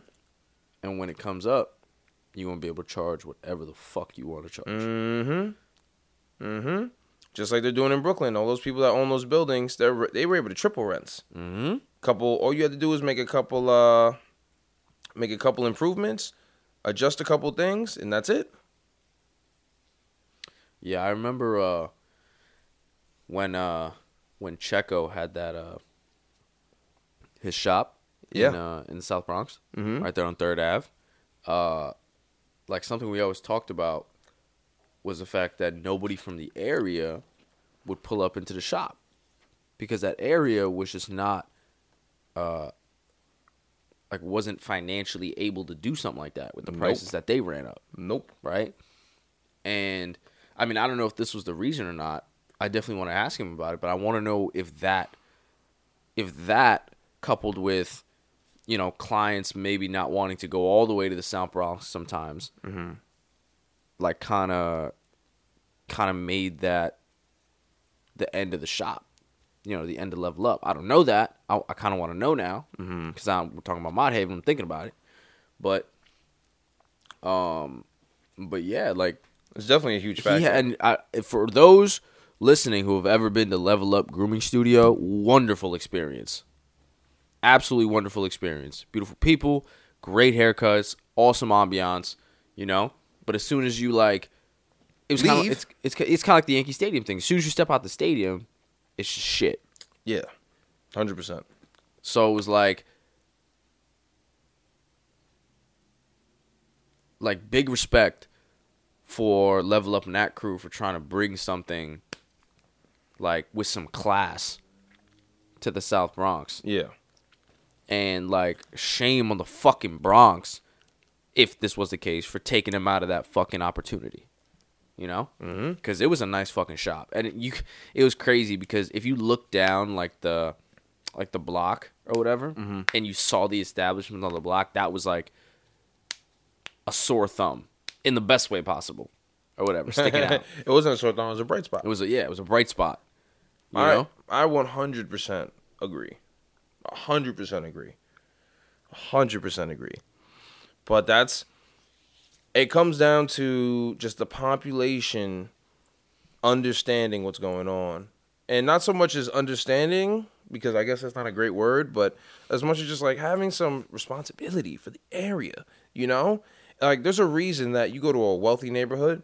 And when it comes up, you won't be able to charge whatever the fuck you want to charge. Mm-hmm. Mm-hmm. Just like they're doing in Brooklyn. All those people that own those buildings, they they were able to triple rents. Mm-hmm. Couple. All you had to do was make a couple. Uh, make a couple improvements, adjust a couple things, and that's it. Yeah, I remember uh, when uh, when Checo had that uh, his shop in Yeah. uh, in the South Bronx, Mhm. right there on Third Ave. Uh, like something we always talked about was the fact that nobody from the area would pull up into the shop because that area was just not uh like wasn't financially able to do something like that with the Nope. prices that they ran up Nope. right? And I mean, I don't know if this was the reason or not. I definitely want to ask him about it, but I want to know if that, if that coupled with, you know, clients maybe not wanting to go all the way to the South Bronx sometimes, like kind of, kind of made that the end of the shop. You know, the end of level up. I don't know that. I, I kind of want to know now because I'm we're talking about Mott Haven. I'm thinking about it, but, um, but yeah, like It's definitely a huge factor. yeah, and I, for those listening who have ever been to Level Up Grooming Studio, wonderful experience. Absolutely wonderful experience. Beautiful people, great haircuts, awesome ambiance, you know? But as soon as you like it was kind of it's it's it's kind of like the Yankee Stadium thing. As soon as you step out the stadium, it's just shit. yeah, hundred percent. So it was like like big respect for Level Up and that crew for trying to bring something like with some class to the South Bronx. Yeah, And like shame on the fucking Bronx if this was the case for taking him out of that fucking opportunity. You know, because it was a nice fucking shop, and it, you it was crazy because if you look down like the like the block or whatever, Mm-hmm. and you saw the establishment on the block, that was like a sore thumb in the best way possible, or whatever, sticking out. it wasn't a sore thumb. It was a bright spot. It was a, yeah, it was a bright spot. You I, know, I 100% agree. 100% agree. 100% agree. But that's it comes down to just the population understanding what's going on. And not so much as understanding because I guess that's not a great word, but as much as just like having some responsibility for the area, you know? Like there's a reason that you go to a wealthy neighborhood,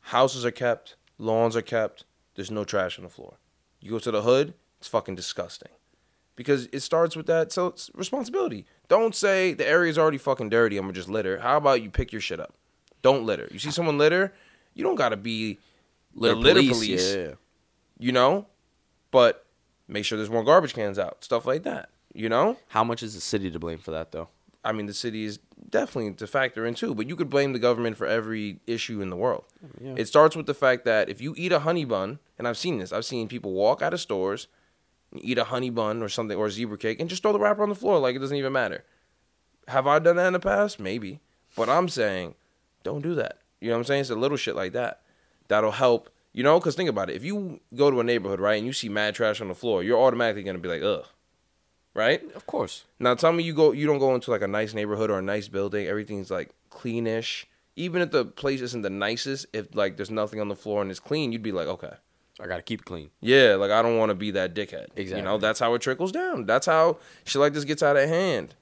houses are kept, lawns are kept, there's no trash on the floor. You go to the hood, it's fucking disgusting. Because it starts with that so it's responsibility. Don't say the area's already fucking dirty, I'm gonna just litter. How about you pick your shit up? Don't litter. You see someone litter, you don't gotta be the litter police, Yeah. you know? But make sure there's more garbage cans out, stuff like that. You know? How much is the city to blame for that though? I mean, the city is definitely to factor in too, but you could blame the government for every issue in the world. Yeah. It starts with the fact that if you eat a honey bun, and I've seen this, I've seen people walk out of stores, eat a honey bun or something, or a zebra cake, and just throw the wrapper on the floor like it doesn't even matter. Have I done that in the past? Maybe. But I'm saying, don't do that. You know what I'm saying? It's a little shit like that. That'll help. You know, because think about it. If you go to a neighborhood, right, and you see mad trash on the floor, you're automatically going to be like, ugh. Right? Of course. Now tell me you go you don't go into like a nice neighborhood or a nice building, everything's like cleanish. Even if the place isn't the nicest, if like there's nothing on the floor and it's clean, you'd be like, okay. I gotta keep it clean. Yeah, like I don't want to be that dickhead. Exactly. You know, that's how it trickles down. That's how shit like this gets out of hand.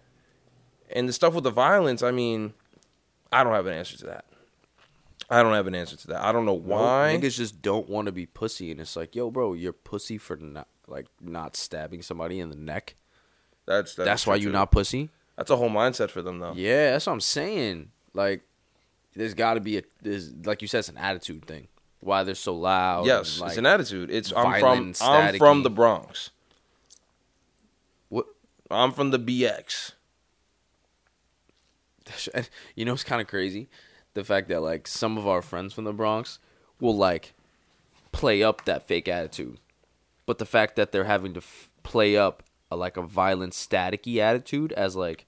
And the stuff with the violence, I mean, I don't have an answer to that. I don't have an answer to that. I don't know why. Niggas just don't want to be pussy, and it's like, yo, bro, you're pussy for not like not stabbing somebody in the neck. that's that's, That's why you're not pussy. That's a whole mindset for them though. Yeah, that's what I'm saying. Like, there's got to be a there's like you said, it's an attitude thing. Why they're so loud? Yes, like, it's an attitude. It's I'm from I'm from the Bronx. What? I'm from the BX. You know, it's kind of crazy, the fact that like some of our friends from the Bronx will like play up that fake attitude, but the fact that they're having to f- play up a, like a violent, staticky attitude as like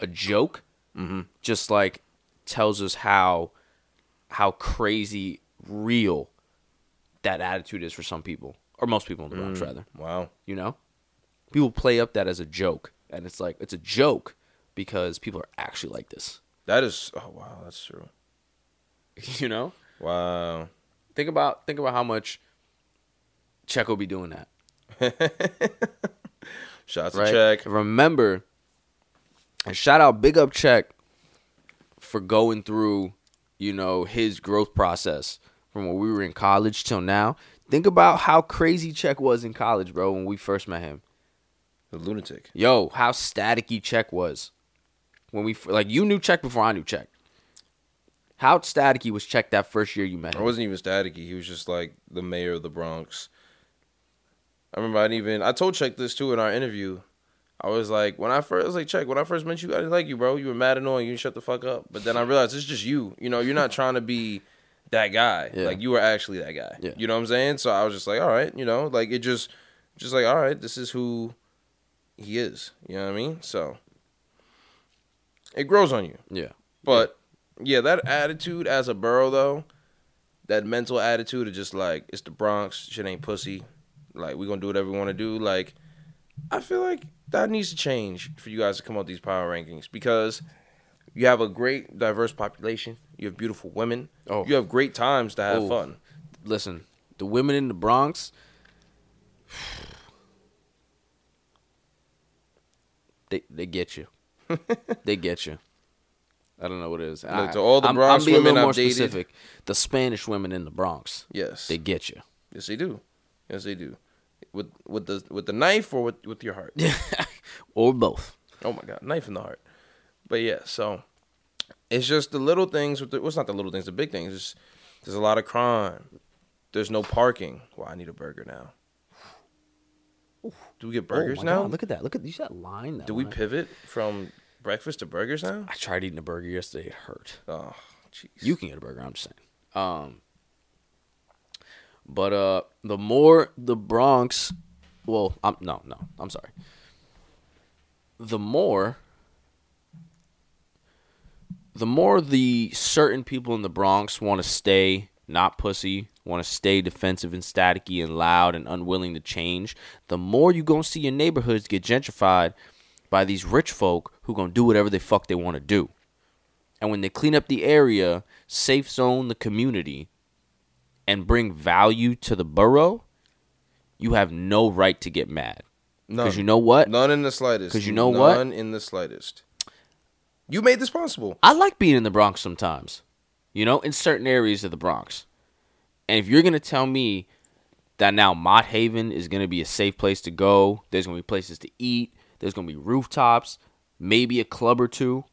a joke, mm-hmm. just like tells us how how crazy real that attitude is for some people or most people in the Bronx, mm, rather. Wow. You know, people play up that as a joke, and it's like it's a joke because people are actually like this. That is oh wow, that's true. you know, Wow. think about think about how much Checo be doing that, Shots right? to check. Remember, and shout out, big up Check for going through, you know, his growth process from when we were in college till now. Think about how crazy Check was in college, bro, when we first met him. The lunatic. Yo, how staticky Check was when we like you knew Check before I knew Check. How staticky was Check that first year you met him? I wasn't even staticky. He was just like the mayor of the Bronx. I remember I didn't even I told Check this too in our interview. I was like, when I first I was like, Check, when I first met you, I didn't like you, bro. You were mad annoying. You didn't shut the fuck up. But then I realized it's just you. You know, you're not trying to be that guy. Yeah. Like you were actually that guy. Yeah. You know what I'm saying? So I was just like, all right, you know, like it just just like, all right, this is who he is. You know what I mean? So it grows on you. yeah, But yeah, that attitude as a borough though, that mental attitude of just like it's the Bronx, shit ain't pussy. Like we gonna do whatever we want to do. Like I feel like that needs to change for you guys to come out with these power rankings because you have a great diverse population. You have beautiful women. Oh. You have great times to have Oh. fun. listen, the women in the Bronx, they they get you, they get you. I don't know what it is. I, to all the I'm, I'm being a women more I've dated- specific. The Spanish women in the Bronx, Yes, they get you. yes they do. Yes they do. With with the with the knife or with with your heart. or both. Oh my god, knife in the heart. But yeah, so it's just the little things with the well, it's not the little things, the big things. It's, there's a lot of crime. There's no parking. Well, I need a burger now. Do we get burgers oh now? God, look at that! Look at you see that line. That Do we line? pivot from breakfast to burgers now? I tried eating a burger yesterday. It hurt. Oh, jeez. You can get a burger. I'm just saying. Um, but uh, the more the Bronx, well, I'm no, no, I'm sorry. The more, the more the certain people in the Bronx want to stay not pussy, want to stay defensive and staticky and loud and unwilling to change, the more you gonna see your neighborhoods get gentrified by these rich folk who gonna do whatever the fuck they want to do. And when they clean up the area, safe zone the community, and bring value to the borough, you have no right to get mad. Because you know what? None in the slightest. Because you know what? None in the slightest. You made this possible. I like being in the Bronx sometimes, you know, in certain areas of the Bronx. And if you're going to tell me that now Mott Haven is going to be a safe place to go, there's going to be places to eat, there's going to be rooftops, maybe a club or two,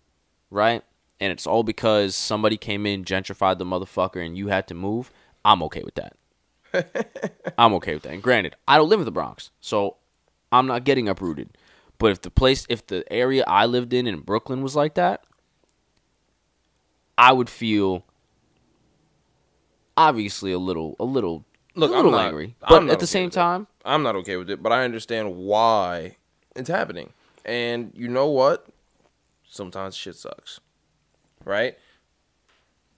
right? And it's all because somebody came in, gentrified the motherfucker, and you had to move. I'm okay with that. I'm okay with that. And granted, I don't live in the Bronx, so I'm not getting uprooted. But if the place, if the area I lived in in Brooklyn was like that, I would feel obviously a little, a little, Look, a I'm little not- angry. I'm But not at the okay same time, I'm not okay with it, but I understand why it's happening. And you know what? Sometimes shit sucks. Right?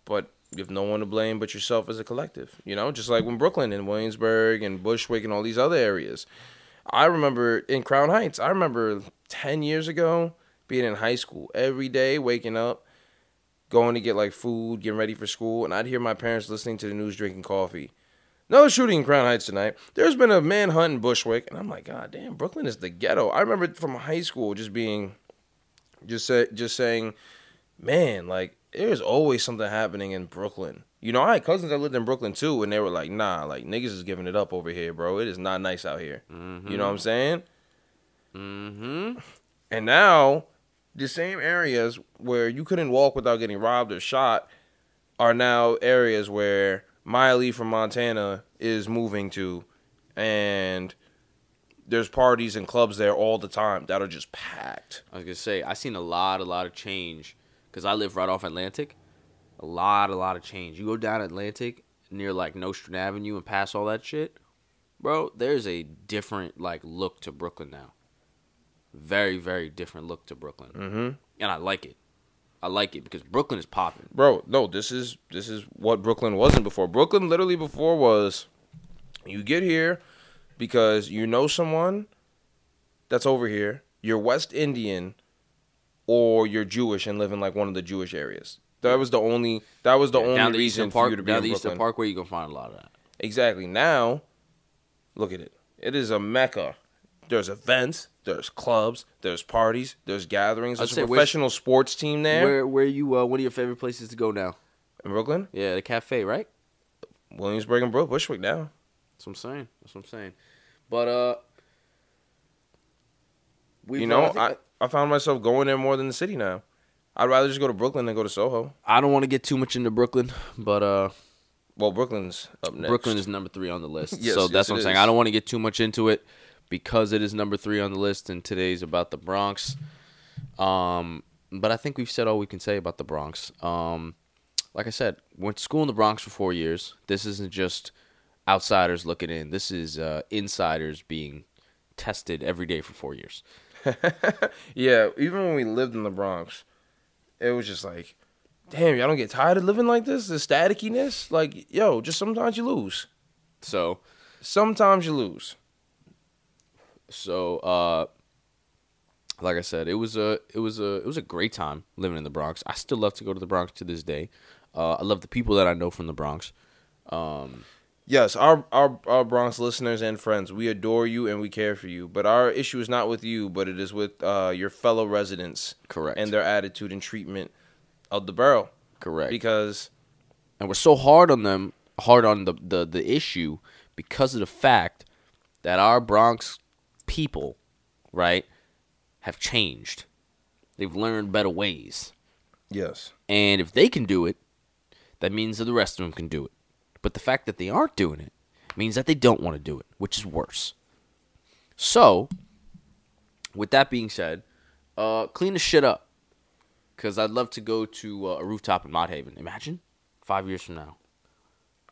But you have no one to blame but yourself as a collective. You know, just like when Brooklyn and Williamsburg and Bushwick and all these other areas. I remember in Crown Heights, I remember 10 years ago being in high school every day, waking up, going to get like food, getting ready for school, and I'd hear my parents listening to the news, drinking coffee. No shooting in Crown Heights tonight. There's been a manhunt in Bushwick, and I'm like, God damn, Brooklyn is the ghetto. I remember from high school just being, just say, just saying, man, like there's always something happening in Brooklyn. You know, I had cousins that lived in Brooklyn too, and they were like, nah, like niggas is giving it up over here, bro. It is not nice out here. You know what I'm saying? mm-hmm. And now, the same areas where you couldn't walk without getting robbed or shot are now areas where Miley from Montana is moving to, and there's parties and clubs there all the time that are just packed. I was gonna say I seen a lot, a lot of change because I live right off Atlantic. A lot, a lot of change. You go down Atlantic near like Nostrand Avenue and pass all that shit, bro. There's a different like look to Brooklyn now. Very, very different look to Brooklyn, Mm-hmm. and I like it. I like it because Brooklyn is popping. Bro, no, this is this is what Brooklyn wasn't before. Brooklyn literally before was you get here because you know someone that's over here, you're West Indian or you're Jewish and live in like one of the Jewish areas. That was the only that was the Yeah, only down the reason Eastern for Park, you to be down in the Eastern Brooklyn. Parkway, you gonna find a lot of that. Exactly. Now, look at it. It is a mecca. There's events, there's clubs, there's parties, there's gatherings. There's a professional sports team there Where, where you? Uh, one of your favorite places to go now? in Brooklyn, Yeah, the cafe, right? Williamsburg and Brook, Bushwick now. That's what I'm saying. That's what I'm saying. But uh, we've, you know, I, I, I found myself going there more than the city now. I'd rather just go to Brooklyn than go to Soho. I don't want to get too much into Brooklyn, but uh, Well, Brooklyn's up next. Brooklyn is number three on the list. Yes, so yes, that's what I'm saying. is. I don't want to get too much into it because it is number three on the list, and today's about the Bronx. Um, but I think we've said all we can say about the Bronx. Um, like I said, went to school in the Bronx for four years. This isn't just outsiders looking in. This is uh, insiders being tested every day for four years. Yeah, even when we lived in the Bronx, it was just like, damn, y'all don't get tired of living like this? The statickiness? Like, yo, just sometimes you lose. So Sometimes you lose. So, uh, like I said, it was a it was a it was a great time living in the Bronx. I still love to go to the Bronx to this day. Uh, I love the people that I know from the Bronx. Um, Yes, our, our our Bronx listeners and friends, we adore you and we care for you. But our issue is not with you, but it is with uh, your fellow residents correct. and their attitude and treatment of the borough. correct. Because and we're so hard on them, hard on the, the the issue because of the fact that our Bronx people, right, have changed. They've learned better ways. yes, And if they can do it, that means that the rest of them can do it. But the fact that they aren't doing it means that they don't want to do it, which is worse. So, with that being said, uh, clean the shit up. Because I'd love to go to uh, a rooftop in Mott Haven. Imagine five years from now.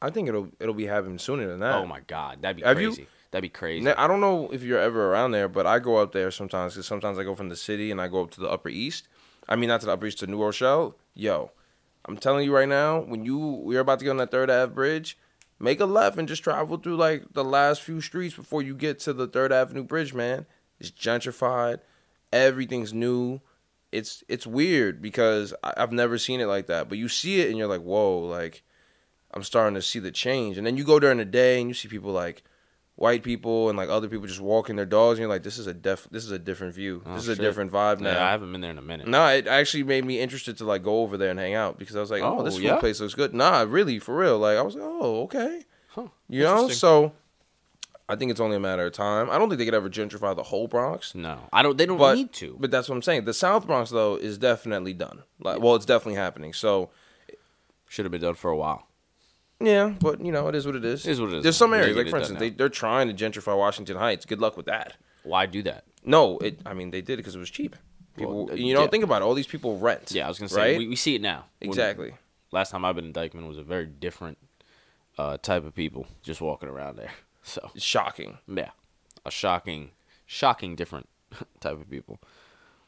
I think it'll it'll be happening sooner than that. Oh my god, that'd be Have you- crazy. That'd be crazy. I don't know if you're ever around there, but I go up there sometimes because sometimes I go from the city and I go up to the Upper East. I mean, not to the Upper East, to New Rochelle. Yo, I'm telling you right now, when you we're about to get on that Third Ave bridge, make a left and just travel through like the last few streets before you get to the Third Avenue Bridge. Man, it's gentrified. Everything's new. It's it's weird because I, I've never seen it like that. But you see it and you're like, whoa, like I'm starting to see the change. And then you go during the day and you see people like white people and like other people just walking their dogs, and you're like, this is a def, this is a different view. Oh, this is a different vibe now. Yeah, I haven't been there in a minute. No, it actually made me interested to like go over there and hang out because I was like, oh, Oh, this yeah? place looks good. Nah, really, for real. Like I was like, oh, okay. Huh, You know, so I think it's only a matter of time. I don't think they could ever gentrify the whole Bronx. No, I don't. They don't But need to. But that's what I'm saying. The South Bronx though is definitely done. Like, well, it's definitely happening. So Should have been done for a while. Yeah, but you know, it is what it is. It is what it is. There's some areas, like for instance, they, they're trying to gentrify Washington Heights. Good luck with that. Why do that? No, it. I mean, they did it because it was cheap. People, Well, you know, yeah. think about it. All these people rent. Yeah, I was gonna say right. we, we see it now. When- exactly. last time I've been in Dyckman was a very different uh, type of people just walking around there. So It's shocking. yeah, a shocking, shocking different type of people.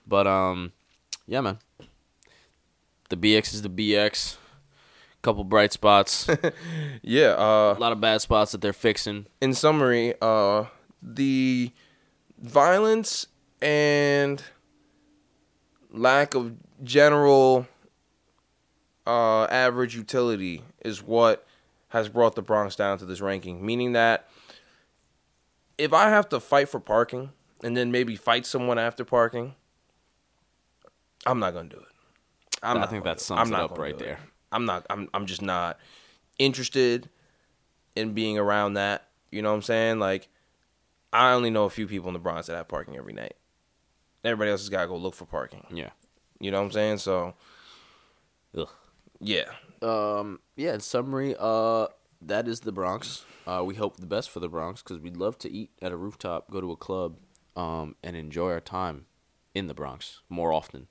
But um, yeah, man. The BX is the BX. Couple bright spots, Yeah. Uh, a lot of bad spots that they're fixing. in summary, uh, the violence and lack of general uh, average utility is what has brought the Bronx down to this ranking. Meaning that if I have to fight for parking and then maybe fight someone after parking, I'm not gonna do it. I'm I not think that sums I'm it not up right there. it. There. I'm not. I'm. I'm just not interested in being around that. You know what I'm saying? Like, I only know a few people in the Bronx that have parking every night. Everybody else has got to go look for parking. Yeah. You know what I'm saying? So, Ugh. yeah. Um. Yeah. In summary, uh, that is the Bronx. Uh, we hope the best for the Bronx because we'd love to eat at a rooftop, go to a club, um, and enjoy our time in the Bronx more often.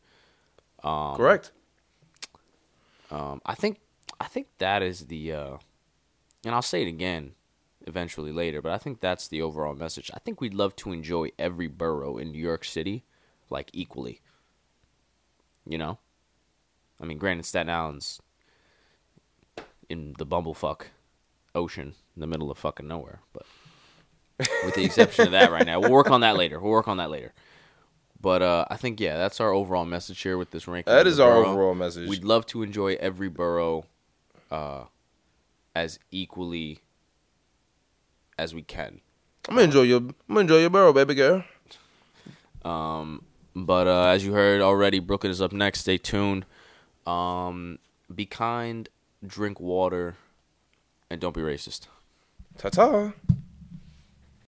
Um, Correct. Um, I think I think that is the, uh, and I'll say it again, eventually later. But I think that's the overall message. I think we'd love to enjoy every borough in New York City, like equally. You know, I mean, granted, Staten Island's in the bumblefuck ocean in the middle of fucking nowhere, but with the exception of that, right now, we'll work on that later. We'll work on that later. But uh, I think yeah, that's our overall message here with this ranking. That is our borough. overall message. We'd love to enjoy every borough uh, as equally as we can. I'm gonna enjoy your. I'm gonna enjoy your borough, baby girl. Um, but uh, as you heard already, Brooklyn is up next. Stay tuned. Um, be kind, drink water, and don't be racist. Ta ta.